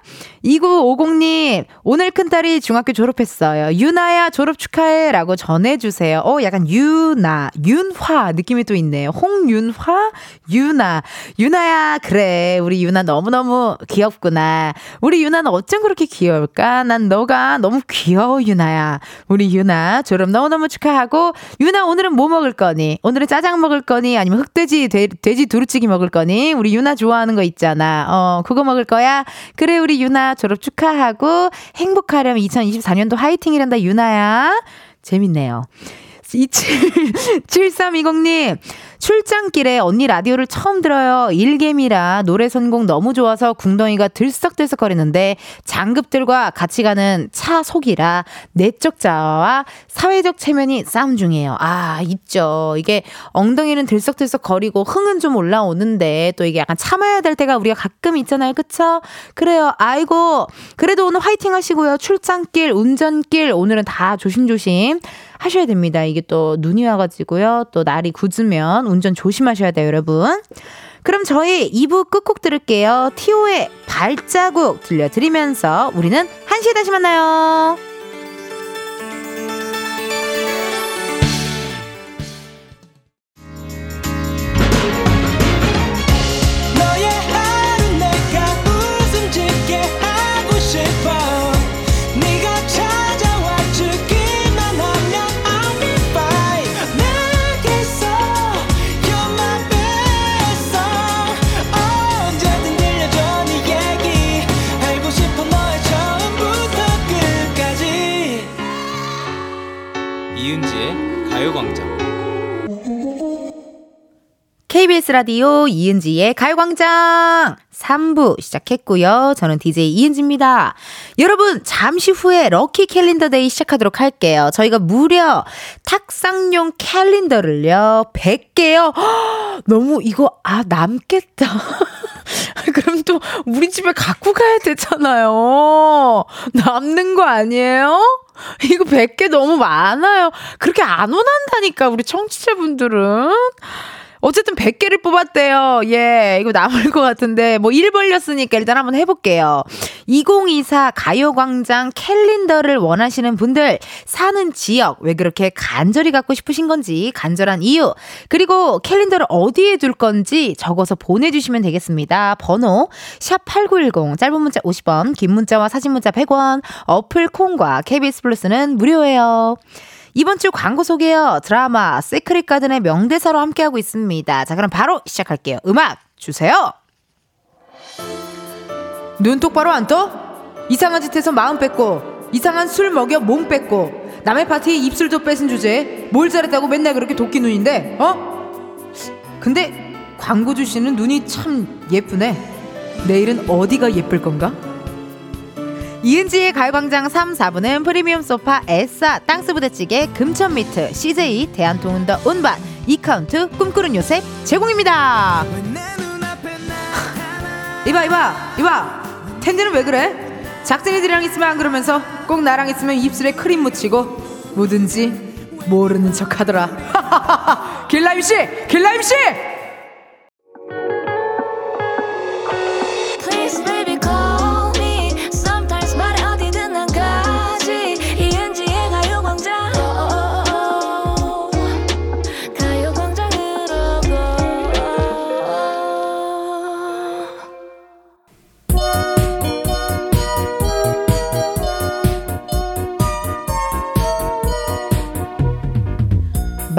2950님, 오늘 큰딸이 중학교 졸업했어요. 유나야, 졸업 축하해. 라고 전해주세요. 어, 약간 유나, 윤화 느낌이 또 있네요. 홍윤화, 유나. 유나야, 그래. 우리 유나 너무너무 귀엽구나. 우리 유나는 어쩜 그렇게 귀여울까? 난 너가 너무 귀여워, 유나야. 우리 유나, 졸업 너무너무 축하하고, 유나 오늘은 뭐 먹을 거니? 오늘은 짜장 먹을 거니? 아니면 흑돼지, 돼, 돼지 두루치기 먹을 거니? 우리 유나 좋아하는 거 있잖아. 어, 그거 먹을 거야? 그래, 우리 유나 졸업 축하하고 행복하려면 2024년도 화이팅이란다, 유나야. 재밌네요. 7320님, 출장길에 언니 라디오를 처음 들어요. 일개미라 노래 선곡 너무 좋아서 궁덩이가 들썩들썩거리는데 장급들과 같이 가는 차 속이라 내적 자아와 사회적 체면이 싸움 중이에요. 아, 있죠. 이게 엉덩이는 들썩들썩 거리고 흥은 좀 올라오는데 또 이게 약간 참아야 될 때가 우리가 가끔 있잖아요. 그쵸? 그래요. 아이고. 그래도 오늘 화이팅 하시고요. 출장길, 운전길 오늘은 다 조심조심 하셔야 됩니다. 이게 또 눈이 와가지고요. 또 날이 굳으면 운전 조심하셔야 돼요, 여러분. 그럼 저희 2부 끝곡 들을게요. 티오의 발자국 들려드리면서 우리는 1시에 다시 만나요. KBS 라디오 이은지의 가요광장 3부 시작했고요. 저는 DJ 이은지입니다. 여러분, 잠시 후에 lucky 캘린더 day 시작하도록 할게요. 저희가 무려 탁상용 캘린더를요, 100개요. 너무 이거, 아, 남겠다. 그럼 또 우리 집에 갖고 가야 되잖아요. 남는 거 아니에요? 이거 100개 너무 많아요. 그렇게 안 원한다니까, 우리 청취자분들은. 어쨌든 100개를 뽑았대요. 예, 이거 남을 것 같은데, 뭐, 일 벌렸으니까 일단 한번 해볼게요. 2024 가요광장 캘린더를 원하시는 분들, 사는 지역, 왜 그렇게 간절히 갖고 싶으신 건지, 간절한 이유, 그리고 캘린더를 어디에 둘 건지 적어서 보내주시면 되겠습니다. 번호, 샵8910, 짧은 문자 50원, 긴 문자와 사진 문자 100원, 어플 콩과 KBS 플러스는 무료예요. 이번 주 광고 소개요. 드라마 세크릿 가든의 명대사로 함께하고 있습니다. 자, 그럼 바로 시작할게요. 음악 주세요. 눈 똑바로 안 떠? 이상한 짓 해서 마음 뺏고 이상한 술 먹여 몸 뺏고 남의 파티에 입술도 뺏은 주제에 뭘 잘했다고 맨날 그렇게 도끼 눈인데 어? 근데 광고주 씨는 눈이 참 예쁘네. 내일은 어디가 예쁠 건가? 이은지의 가요광장 3, 4부는 프리미엄 소파 에싸 땅스부대찌개 금천미트 CJ 대한통운더 운반 이카운트 꿈꾸는 요새 제공입니다. 이봐 이봐 이봐. 텐디는 왜 그래? 작진이들이랑 있으면 안 그러면서 꼭 나랑 있으면 입술에 크림 묻히고 뭐든지 모르는 척 하더라. 길라임씨! 길라임씨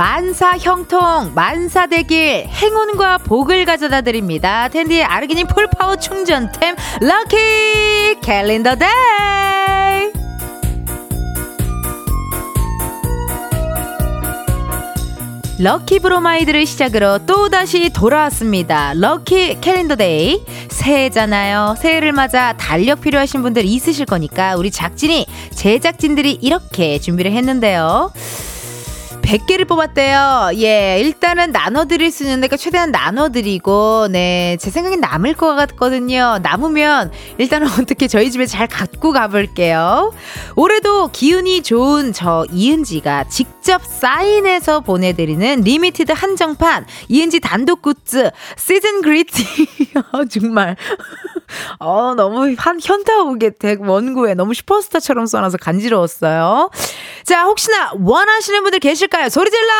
만사 형통, 만사 대길, 행운과 복을 가져다 드립니다. 텐디의 아르기닌 full power 충전템, lucky 캘린더 day! lucky 브로마이드를 시작으로 또다시 돌아왔습니다. lucky 캘린더 day. 새해잖아요. 새해를 맞아 달력 필요하신 분들 있으실 거니까 우리 작진이, 제작진들이 이렇게 준비를 했는데요. 100개를 뽑았대요. 예, 일단은 나눠드릴 수 있는데, 최대한 나눠드리고, 네, 제 생각엔 남을 것 같거든요. 남으면, 일단은 어떻게 저희 집에 잘 갖고 가볼게요. 올해도 기운이 좋은 저 이은지가 직접 사인해서 보내드리는 limited 한정판, 이은지 단독 굿즈, season greeting. 정말. 어, 너무 한, 현타 오게 제 원고에 너무 슈퍼스타처럼 써놔서 간지러웠어요. 자, 혹시나 원하시는 분들 계실까요? 소리 질러!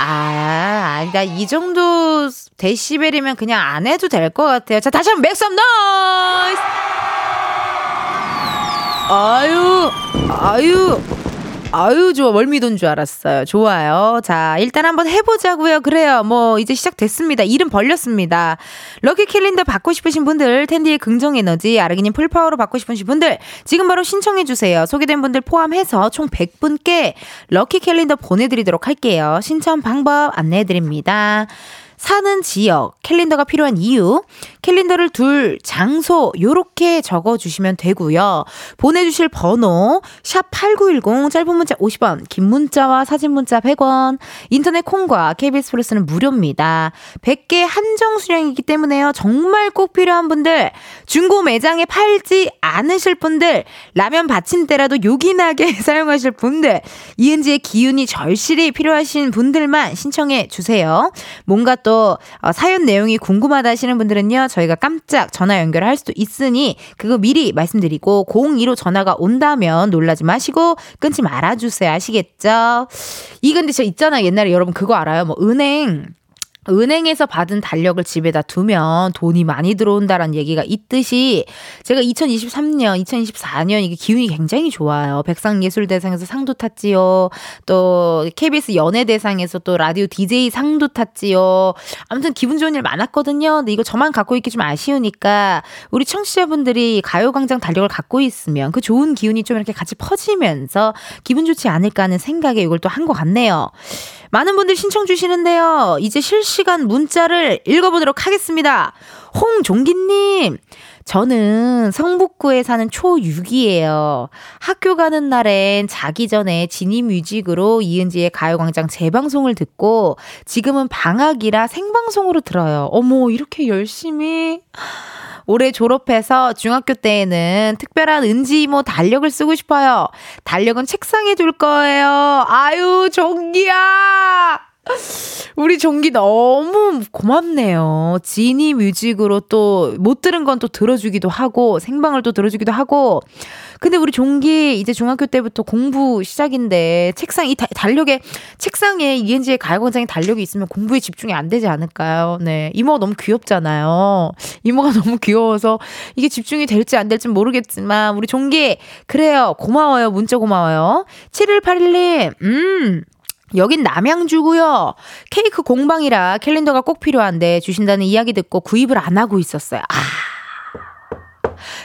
아, 아니다. 이 정도 데시벨이면 그냥 안 해도 될 것 같아요. 자, 다시 한번 up noise! 아유, 아유. 아유, 좋아. 월미돈 줄 알았어요. 좋아요. 자, 일단 한번 해보자고요. 그래요. 뭐, 이제 시작됐습니다. 일은 벌렸습니다. lucky 캘린더 받고 싶으신 분들, 텐디의 긍정 에너지, 아르기닌 full power로 받고 싶으신 분들, 지금 바로 신청해주세요. 소개된 분들 포함해서 총 100분께 lucky 캘린더 보내드리도록 할게요. 신청 방법 안내해드립니다. 사는 지역, 캘린더가 필요한 이유, 캘린더를 둘 장소 요렇게 적어 주시면 되고요. 보내 주실 번호 샵 8910 짧은 문자 50원, 긴 문자와 사진 문자 100원. 인터넷 콩과 KBS 플러스는 무료입니다. 100개 한정 수량이기 때문에요. 정말 꼭 필요한 분들, 중고 매장에 팔지 않으실 분들, 라면 받침대라도 요긴하게 사용하실 분들, 이은지의 기운이 절실히 필요하신 분들만 신청해 주세요. 뭔가 또또 어, 사연 내용이 궁금하다 하시는 분들은요. 저희가 깜짝 전화 연결할 수도 있으니 그거 미리 말씀드리고 02로 전화가 온다면 놀라지 마시고 끊지 말아주세요. 아시겠죠? 이 근데 저 있잖아요. 옛날에 여러분 그거 알아요? 뭐 은행 은행에서 받은 달력을 집에다 두면 돈이 많이 들어온다라는 얘기가 있듯이 제가 2023년, 2024년 이게 기운이 굉장히 좋아요. 백상예술대상에서 상도 탔지요. 또 KBS 연예대상에서 또 라디오 DJ 상도 탔지요. 아무튼 기분 좋은 일 많았거든요. 근데 이거 저만 갖고 있기 좀 아쉬우니까 우리 청취자분들이 가요광장 달력을 갖고 있으면 그 좋은 기운이 좀 이렇게 같이 퍼지면서 기분 좋지 않을까 하는 생각에 이걸 또 한 것 같네요. 많은 분들 신청 주시는데요. 이제 실시 간 문자를 읽어보도록 하겠습니다. 홍종기님, 저는 성북구에 사는 초6이에요. 학교 가는 날엔 자기 전에 지니 뮤직으로 이은지의 가요광장 재방송을 듣고 지금은 방학이라 생방송으로 들어요. 어머, 이렇게 열심히. 올해 졸업해서 중학교 때에는 특별한 은지 이모 달력을 쓰고 싶어요. 달력은 책상에 둘 거예요. 아유, 종기야! 우리 종기 너무 고맙네요. 지니 뮤직으로 또 못 들은 건 또 들어주기도 하고 생방을 또 들어주기도 하고 근데 우리 종기 이제 중학교 때부터 공부 시작인데 책상 이 달력에 책상에 이엔지의 가요광장에 달력이 있으면 공부에 집중이 안 되지 않을까요? 네. 이모가 너무 귀엽잖아요. 이모가 너무 귀여워서 이게 집중이 될지 안 될지 모르겠지만 우리 종기 그래요. 고마워요. 문자 고마워요. 7181님. 음. 여긴 남양주고요. 케이크 공방이라 캘린더가 꼭 필요한데 주신다는 이야기 듣고 구입을 안 하고 있었어요. 아.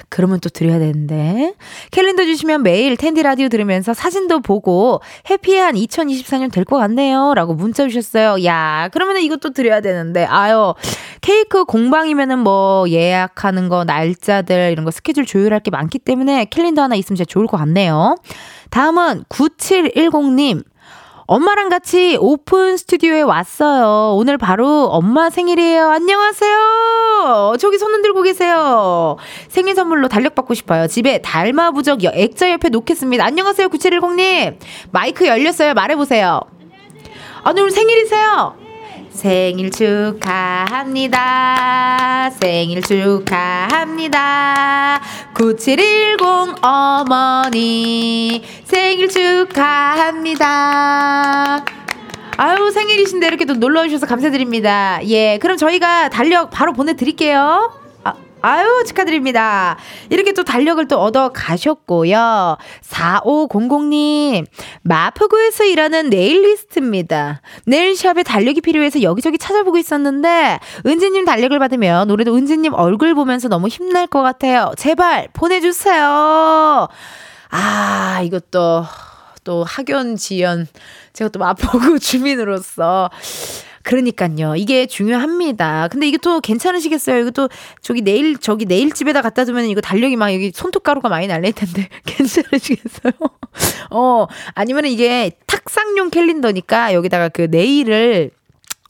그러면 또 드려야 되는데. 캘린더 주시면 매일 텐디 라디오 들으면서 사진도 보고 해피한 2024년 될 것 같네요. 라고 문자 주셨어요. 야, 그러면 이것도 드려야 되는데. 아유, 케이크 공방이면은 뭐 예약하는 거, 날짜들, 이런 거 스케줄 조율할 게 많기 때문에 캘린더 하나 있으면 진짜 좋을 것 같네요. 다음은 9710님. 엄마랑 같이 오픈 스튜디오에 왔어요. 오늘 바로 엄마 생일이에요. 안녕하세요. 저기 손 흔들고 계세요. 생일 선물로 달력 받고 싶어요. 집에 달마 부적 액자 옆에 놓겠습니다. 안녕하세요. 9710님. 마이크 열렸어요. 말해보세요. 아, 오늘 생일이세요? 생일 축하합니다. 생일 축하합니다. 9710 어머니 생일 축하합니다. 아유 생일이신데 이렇게 또 놀러 주셔서 감사드립니다. 예, 그럼 저희가 달력 바로 보내드릴게요. 아, 아유, 축하드립니다. 이렇게 또 달력을 또 얻어 가셨고요. 4500님, 마포구에서 일하는 네일리스트입니다. 네일샵에 달력이 필요해서 여기저기 찾아보고 있었는데, 은지님 달력을 받으면 올해도 은지님 얼굴 보면서 너무 힘날 것 같아요. 제발 보내주세요. 아, 이것도 또 학연 지연 제가 또 마포구 주민으로서 그러니까요. 이게 중요합니다. 근데 이게 또 괜찮으시겠어요? 이거 또 저기 내일 저기 내일 집에다 갖다 두면 이거 달력이 막 여기 손톱 가루가 많이 날릴 텐데 괜찮으시겠어요? 어 아니면 이게 탁상용 캘린더니까 여기다가 그 네일을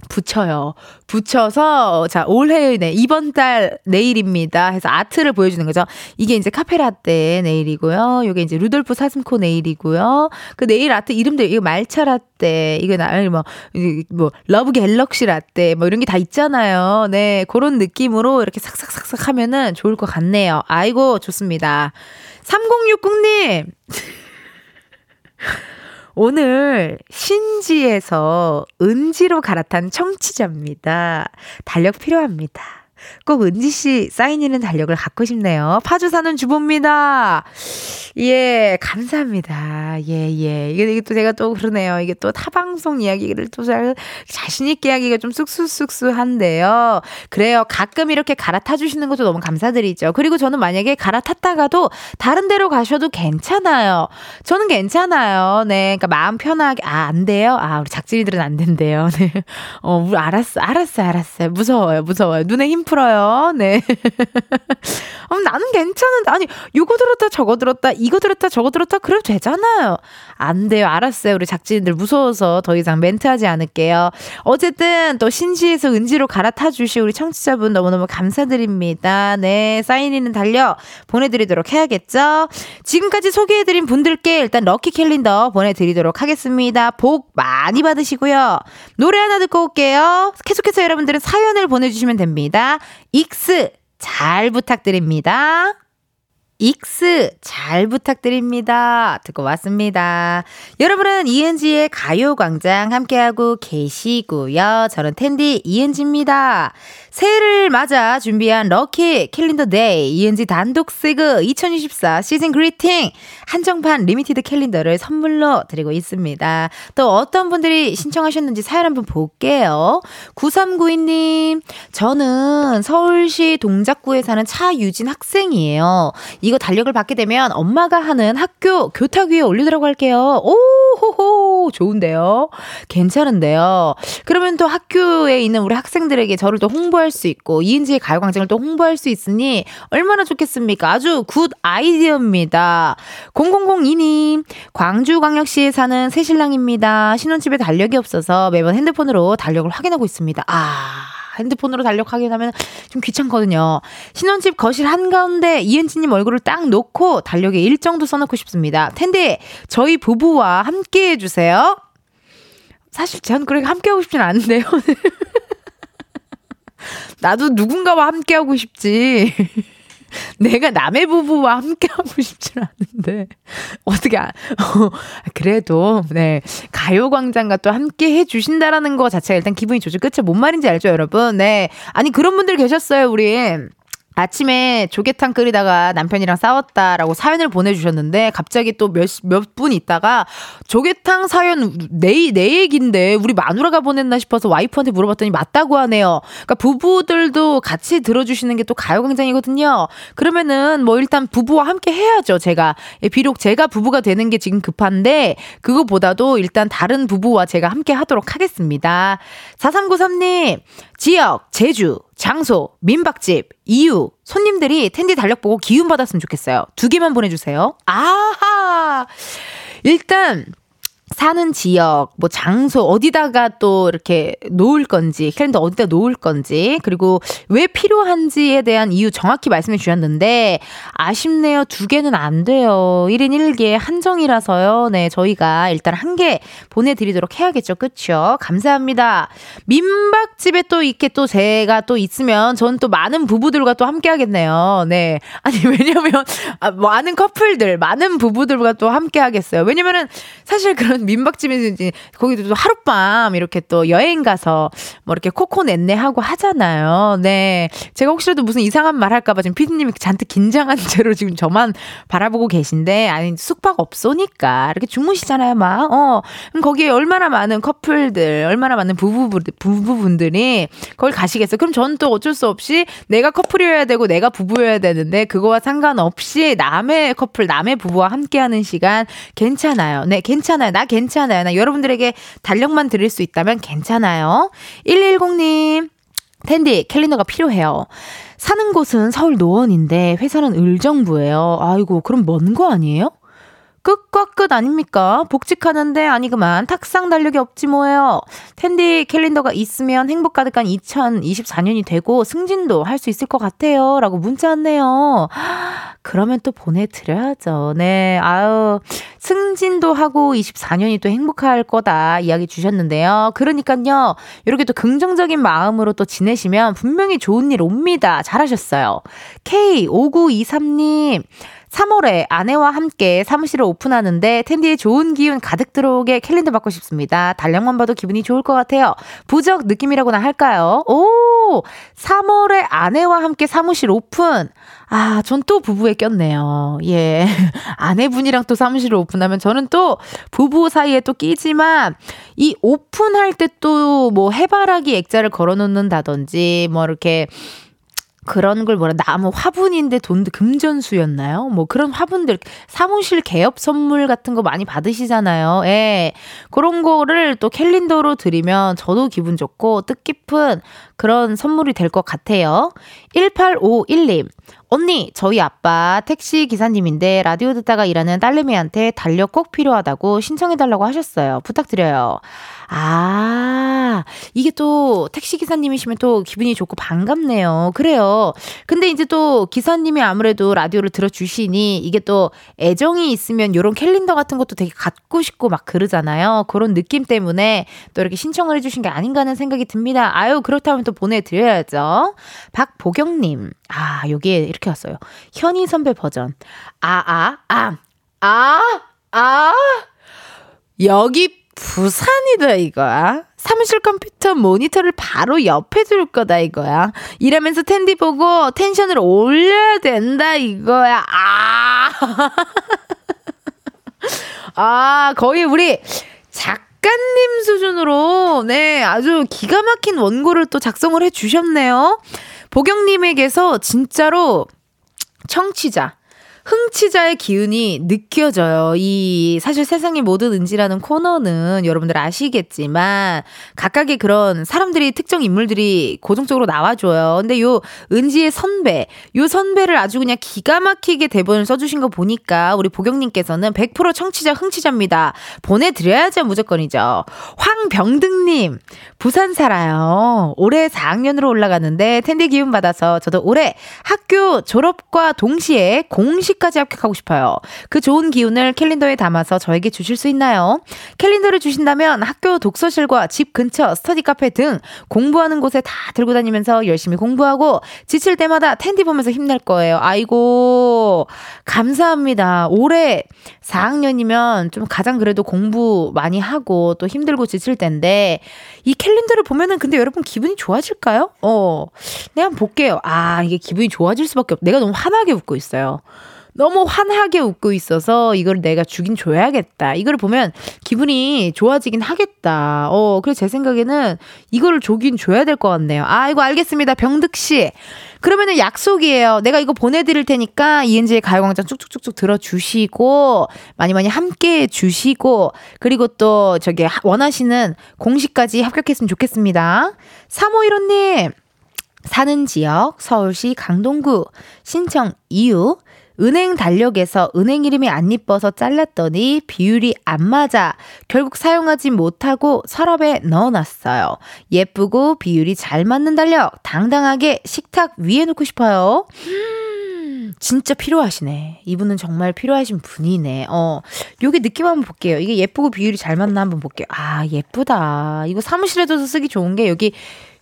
붙여요. 붙여서 자 올해의 네 이번 달 네일입니다. 해서 아트를 보여주는 거죠. 이게 이제 카페라떼 네일이고요. 이게 이제 루돌프 사슴코 네일이고요. 그 네일 아트 이름들 이거 말차 라떼 이거 나뭐 뭐 love galaxy 라떼 뭐 이런 게 다 있잖아요. 네 그런 느낌으로 이렇게 삭삭삭삭 하면은 좋을 것 같네요. 아이고 좋습니다. 3060님. 오늘 신지에서 은지로 갈아탄 청취자입니다. 달력 필요합니다. 꼭 은지 씨 사인 있는 달력을 갖고 싶네요. 파주 사는 주부입니다. 예, 감사합니다. 예, 예. 이게, 이게 또 제가 또 그러네요. 이게 또 타방송 이야기를 또 잘 자신있게 하기가 좀 쑥쑥쑥쑥한데요. 그래요. 가끔 이렇게 갈아타 주시는 것도 너무 감사드리죠. 그리고 저는 만약에 갈아탔다가도 다른 데로 가셔도 괜찮아요. 저는 괜찮아요. 네. 그러니까 마음 편하게, 아, 안 돼요? 아, 우리 작진이들은 안 된대요. 네. 어, 알았어. 알았어요. 알았어요. 무서워요. 무서워요. 눈에 힘 풀어요. 네. 어, 나는 괜찮은데. 아니, 요거 들었다, 저거 들었다, 이거 들었다, 저거 들었다, 그래도 되잖아요. 안 돼요. 알았어요. 우리 작진들 무서워서 더 이상 멘트하지 않을게요. 어쨌든 또 신지에서 은지로 갈아타 주시 우리 청취자분 너무너무 감사드립니다. 네. 사인 있는 달려 보내드리도록 해야겠죠? 지금까지 소개해드린 분들께 일단 lucky calendar 보내드리도록 하겠습니다. 복 많이 받으시고요. 노래 하나 듣고 올게요. 계속해서 여러분들은 사연을 보내주시면 됩니다. 익스 잘 부탁드립니다. 익스 잘 부탁드립니다. 듣고 왔습니다. 여러분은 이은지의 가요광장 함께하고 계시고요. 저는 텐디 이은지입니다. 새해를 맞아 준비한 lucky calendar day 이은지 단독 세그 2024 season greeting 한정판 limited 캘린더를 선물로 드리고 있습니다. 또 어떤 분들이 신청하셨는지 사연 한번 볼게요. 9392님 저는 서울시 동작구에 사는 차유진 학생이에요. 이거 달력을 받게 되면 엄마가 하는 학교 교탁 위에 올리도록 할게요. 오호호 좋은데요. 괜찮은데요. 그러면 또 학교에 있는 우리 학생들에게 저를 또 홍보할 수 있고 이은지의 가요광장을 또 홍보할 수 있으니 얼마나 좋겠습니까? 아주 good idea입니다. 0002님 광주광역시에 사는 새신랑입니다. 신혼집에 달력이 없어서 매번 핸드폰으로 달력을 확인하고 있습니다. 아 핸드폰으로 달력 확인하면 좀 귀찮거든요. 신혼집 거실 한가운데 이은지님 얼굴을 딱 놓고 달력에 일정도 써놓고 싶습니다. 텐데 저희 부부와 함께 해주세요. 사실 저는 그렇게 함께 하고 싶진 않은데요. 나도 누군가와 함께 하고 싶지. 내가 남의 부부와 함께 하고 싶진 않은데 어떻게 아, 어, 그래도 네 가요광장과 또 함께 해주신다라는 거 자체가 일단 기분이 좋죠. 그쵸? 뭔 말인지 알죠, 여러분? 네 아니 그런 분들 계셨어요, 우리. 아침에 조개탕 끓이다가 남편이랑 싸웠다라고 사연을 보내주셨는데 갑자기 또 몇 몇 분 있다가 조개탕 사연 내, 내 얘긴데 우리 마누라가 보냈나 싶어서 와이프한테 물어봤더니 맞다고 하네요. 그러니까 부부들도 같이 들어주시는 게 또 가요광장이거든요. 그러면은 뭐 일단 부부와 함께 해야죠. 제가 예, 비록 제가 부부가 되는 게 지금 급한데 그거보다도 일단 다른 부부와 제가 함께 하도록 하겠습니다. 4393님 지역 제주 장소, 민박집, 이유, 손님들이 텐디 달력 보고 기운 받았으면 좋겠어요. 두 개만 보내주세요. 아하! 일단, 사는 지역, 뭐 장소, 어디다가 또 이렇게 놓을 건지, 캘린더 어디다 놓을 건지, 그리고 왜 필요한지에 대한 이유 정확히 말씀해 주셨는데, 아쉽네요. 두 개는 안 돼요. 1인 1개 한정이라서요. 네, 저희가 일단 한 개 보내 드리도록 해야겠죠. 그쵸? 감사합니다. 민박집에 또 이렇게 또 제가 또 있으면, 전또 많은 부부들과 또 함께 하겠네요. 네. 아니, 왜냐면, 아, 많은 커플들, 많은 부부들과 또 함께 하겠어요. 왜냐면은, 사실 그런 민박집에서 이제 거기도 또 하룻밤 이렇게 또 여행 가서 뭐 이렇게 코코 넷네 하고 하잖아요. 네. 제가 혹시라도 무슨 이상한 말 할까봐 지금 피디님이 잔뜩 긴장한 채로 지금 저만 바라보고 계신데, 아니, 숙박 업소니까 이렇게 주무시잖아요, 막. 어. 그럼 거기에 얼마나 많은 커플들, 얼마나 많은 부부, 부부분들이 거기 가시겠어요. 그럼 저는 또 어쩔 수 없이 내가 커플이어야 되고 내가 부부여야 되는데 그거와 상관없이 남의 커플, 남의 부부와 함께하는 시간 괜찮아요. 네, 괜찮아요. 나 괜찮아요. 나 여러분들에게 달력만 드릴 수 있다면 괜찮아요. 110님. 텐디 캘린더가 필요해요. 사는 곳은 서울 노원인데 회사는 의정부예요. 아이고 그럼 먼 거 아니에요? 끝과 끝 아닙니까? 복직하는데 아니 그만 탁상 달력이 없지 뭐예요. 텐디 캘린더가 있으면 행복 가득한 2024년이 되고 승진도 할 수 있을 것 같아요. 라고 문자 왔네요. 그러면 또 보내드려야죠. 네, 아유, 승진도 하고 24년이 또 행복할 거다 이야기 주셨는데요. 그러니까요, 이렇게 또 긍정적인 마음으로 또 지내시면 분명히 좋은 일 옵니다. 잘하셨어요. K5923님, 3월에 아내와 함께 사무실을 오픈하는데 텐디의 좋은 기운 가득 들어오게 캘린더 받고 싶습니다. 달력만 봐도 기분이 좋을 것 같아요. 부적 느낌이라고나 할까요? 오! 3월에 아내와 함께 사무실 오픈. 아, 전 또 부부에 꼈네요. 예. 아내분이랑 또 사무실을 오픈하면 저는 또 부부 사이에 또 끼지만 이 오픈할 때 또 뭐 해바라기 액자를 걸어 놓는다든지 뭐 이렇게 그런 걸 뭐라 나무 화분인데 돈 금전수였나요? 뭐 그런 화분들 사무실 개업 선물 같은 거 많이 받으시잖아요. 예. 그런 거를 또 캘린더로 드리면 저도 기분 좋고 뜻깊은 그런 선물이 될 것 같아요. 1851님. 언니, 저희 아빠 택시 기사님인데 라디오 듣다가 일하는 딸내미한테 달력 꼭 필요하다고 신청해달라고 하셨어요. 부탁드려요. 아, 이게 또 택시 기사님이시면 또 기분이 좋고 반갑네요. 그래요. 근데 이제 또 기사님이 아무래도 라디오를 들어주시니 이게 또 애정이 있으면 요런 캘린더 같은 것도 되게 갖고 싶고 막 그러잖아요. 그런 느낌 때문에 또 이렇게 신청을 해주신 게 아닌가 하는 생각이 듭니다. 아유, 그렇다면 또 보내드려야죠. 박보경님. 아, 여기에 이렇게 왔어요. 현희 선배 버전. 아, 아, 아, 아, 아. 여기 부산이다 이거야. 사무실 컴퓨터 모니터를 바로 옆에 둘 거다 이거야. 이러면서 텐디 보고 텐션을 올려야 된다 이거야. 아. 아, 거의 우리 작가님 수준으로 네, 아주 기가 막힌 원고를 또 작성을 해 주셨네요. 보경님에게서 진짜로 청취자 흥치자의 기운이 느껴져요. 이 사실 세상의 모든 은지라는 코너는 여러분들 아시겠지만 각각의 그런 사람들이 특정 인물들이 고정적으로 나와줘요. 근데 요 은지의 선배, 요 선배를 아주 그냥 기가 막히게 대본을 써주신 거 보니까 우리 보경님께서는 100% 청취자 흥치자입니다. 보내드려야죠 무조건이죠. 황병등님 부산 살아요. 올해 4학년으로 올라가는데 텐디 기운 받아서 저도 올해 학교 졸업과 동시에 공식 수시까지 합격하고 싶어요. 그 좋은 기운을 캘린더에 담아서 저에게 주실 수 있나요? 캘린더를 주신다면 학교 독서실과 집 근처 스터디 카페 등 공부하는 곳에 다 들고 다니면서 열심히 공부하고 지칠 때마다 텐디 보면서 힘낼 거예요. 아이고, 감사합니다. 올해 4학년이면 좀 가장 그래도 공부 많이 하고 또 힘들고 지칠 텐데 이 캘린더를 보면은 근데 여러분 기분이 좋아질까요? 어. 내가 한번 볼게요. 아, 이게 기분이 좋아질 수밖에 없. 내가 너무 환하게 웃고 있어요. 너무 환하게 웃고 있어서 이걸 내가 주긴 줘야겠다. 이걸 보면 기분이 좋아지긴 하겠다. 어, 그래서 제 생각에는 이거를 줘긴 줘야 될 것 같네요. 아, 이거 알겠습니다. 병득 씨. 그러면은 약속이에요. 내가 이거 보내드릴 테니까 이은지의 가요광장 쭉쭉쭉쭉 들어주시고, 많이 많이 함께 해 주시고, 그리고 또 저기 원하시는 공식까지 합격했으면 좋겠습니다. 351호님. 사는 지역 서울시 강동구 신청 이유 은행 달력에서 은행 이름이 안 이뻐서 잘랐더니 비율이 안 맞아 결국 사용하지 못하고 서랍에 넣어놨어요. 예쁘고 비율이 잘 맞는 달력 당당하게 식탁 위에 놓고 싶어요. 진짜 필요하시네. 이분은 정말 필요하신 분이네. 어, 요게 느낌 한번 볼게요. 이게 예쁘고 비율이 잘 맞나 한번 볼게요. 아, 예쁘다. 이거 사무실에 둬서 쓰기 좋은 게 여기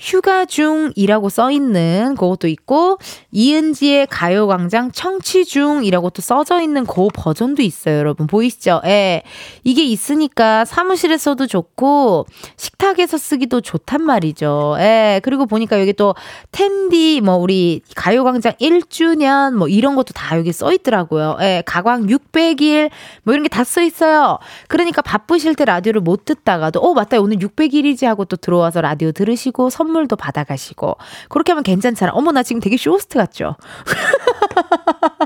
휴가 중이라고 써 있는 그것도 있고 이은지의 가요광장 청취 중이라고 또 써져 있는 그 버전도 있어요, 여러분 보이시죠? 예, 이게 있으니까 사무실에서도 좋고 식탁에서 쓰기도 좋단 말이죠. 예, 그리고 보니까 여기 또 텐디 뭐 우리 가요광장 1주년 뭐 이런 것도 다 여기 써 있더라고요. 예, 가광 600일 뭐 이런 게 다 써 있어요. 그러니까 바쁘실 때 라디오를 못 듣다가도 어 맞다 오늘 600일이지 하고 또 들어와서 라디오 들으시고 선물도 받아가시고 그렇게 하면 괜찮잖아. 어머 나 지금 되게 쇼호스트 같죠?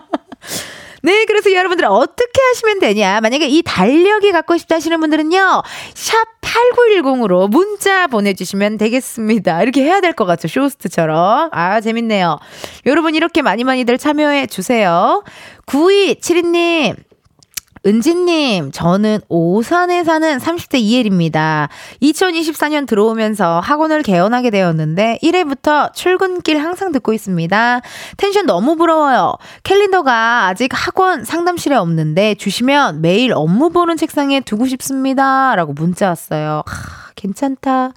네, 그래서 여러분들 어떻게 하시면 되냐? 만약에 이 달력이 갖고 싶다 하시는 분들은요, 샵 8910으로 문자 보내 주시면 되겠습니다. 이렇게 해야 될 것 같죠? 쇼호스트처럼. 아, 재밌네요. 여러분 이렇게 많이 많이들 참여해 주세요. 9272님, 은지님, 저는 오산에 사는 30대 이엘입니다. 2024년 들어오면서 학원을 개원하게 되었는데 1회부터 출근길 항상 듣고 있습니다. 텐션 너무 부러워요. 캘린더가 아직 학원 상담실에 없는데 주시면 매일 업무 보는 책상에 두고 싶습니다. 라고 문자 왔어요. 하, 괜찮다.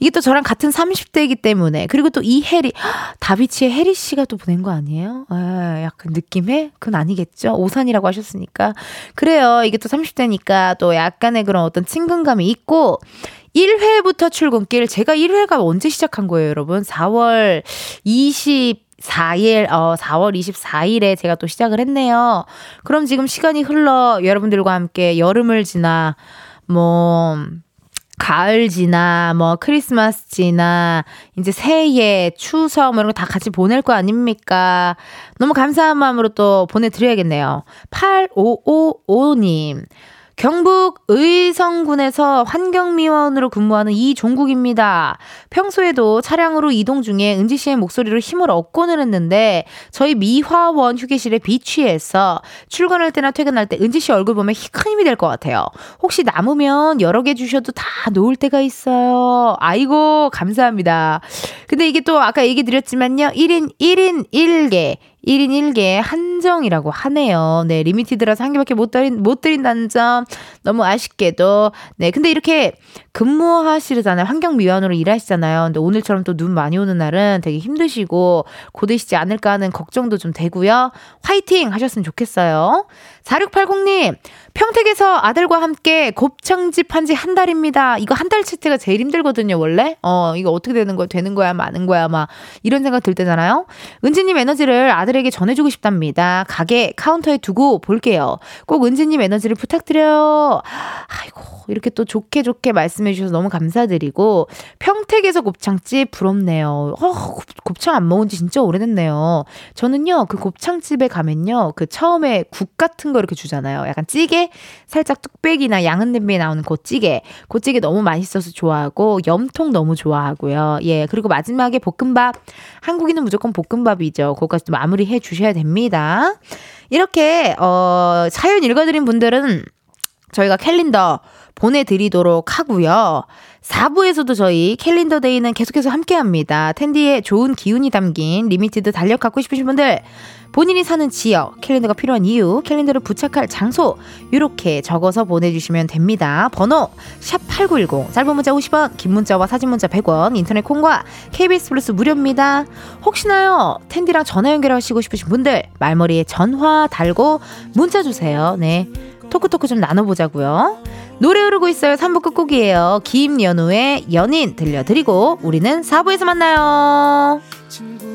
이게 또 저랑 같은 30대이기 때문에 그리고 또 이 해리 다비치의 해리 씨가 또 보낸 거 아니에요? 아, 약간 느낌에 그건 아니겠죠. 오산이라고 하셨으니까 그래요. 이게 또 30대니까 또 약간의 그런 어떤 친근감이 있고 1회부터 출근길 제가 1회가 언제 시작한 거예요, 여러분? 4월 20 4일, 어, 4월 24일에 제가 또 시작을 했네요. 그럼 지금 시간이 흘러 여러분들과 함께 여름을 지나, 뭐, 가을 지나 뭐 크리스마스 지나 이제 새해 추석 뭐 이런 거 다 같이 보낼 거 아닙니까? 너무 감사한 마음으로 또 보내드려야겠네요. 8555님. 경북 의성군에서 환경미원으로 근무하는 이종국입니다. 평소에도 차량으로 이동 중에 은지 씨의 목소리로 힘을 얻고는 했는데 저희 미화원 휴게실에 비치해서 출근할 때나 퇴근할 때 은지 씨 얼굴 보면 큰 힘이 될 것 같아요. 혹시 남으면 여러 개 주셔도 다 놓을 데가 있어요. 아이고 감사합니다. 근데 이게 또 아까 얘기 드렸지만요. 1인 1인 1개 1인 1개 한정이라고 하네요. 네, limited라서 한 개밖에 못, 드린, 못 드린다는 점 너무 아쉽게도. 네, 근데 이렇게 근무하시잖아요. 환경미화원으로 일하시잖아요. 근데 오늘처럼 또 눈 많이 오는 날은 되게 힘드시고 고되시지 않을까 하는 걱정도 좀 되고요. 화이팅 하셨으면 좋겠어요. 4680님, 평택에서 아들과 함께 곱창집 한 지 한 달입니다. 이거 한달 채때가 제일 힘들거든요, 원래. 어, 이거 어떻게 되는 거야? 되는 거야? 마는 거야? 막 이런 생각 들 때잖아요. 은지님 에너지를 아들에게 전해주고 싶답니다. 가게 카운터에 두고 볼게요. 꼭 은지님 에너지를 부탁드려요. 아이고, 이렇게 또 좋게 좋게 말씀해 주셔서 너무 감사드리고 평택에서 곱창집 부럽네요. 어, 곱창 안 먹은 지 진짜 오래됐네요. 저는요, 그 곱창집에 가면요, 그 처음에 국 같은 거 이렇게 주잖아요. 약간 찌개, 살짝 뚝배기나 양은 냄비에 나오는 그 찌개. 그 찌개 너무 맛있어서 좋아하고, 염통 너무 좋아하고요. 예, 그리고 마지막에 볶음밥. 한국인은 무조건 볶음밥이죠. 그거까지 도 마무리 해 주셔야 됩니다. 이렇게, 어, 사연 읽어드린 분들은 저희가 캘린더 보내드리도록 하고요. 4부에서도 저희 calendar day는 계속해서 함께 합니다. 텐디의 좋은 기운이 담긴 limited 달력 갖고 싶으신 분들, 본인이 사는 지역, 캘린더가 필요한 이유, 캘린더를 부착할 장소, 이렇게 적어서 보내주시면 됩니다. 번호, 샵8910, 짧은 문자 50원, 긴 문자와 사진 문자 100원, 인터넷 콩과 KBS 플러스 무료입니다. 혹시나요, 텐디랑 전화 연결하시고 싶으신 분들, 말머리에 전화 달고 문자 주세요. 네. 토크토크 좀 나눠보자고요. 노래 흐르고 있어요. 3부 끝곡이에요. 김연우의 연인 들려드리고 우리는 4부에서 만나요. 친구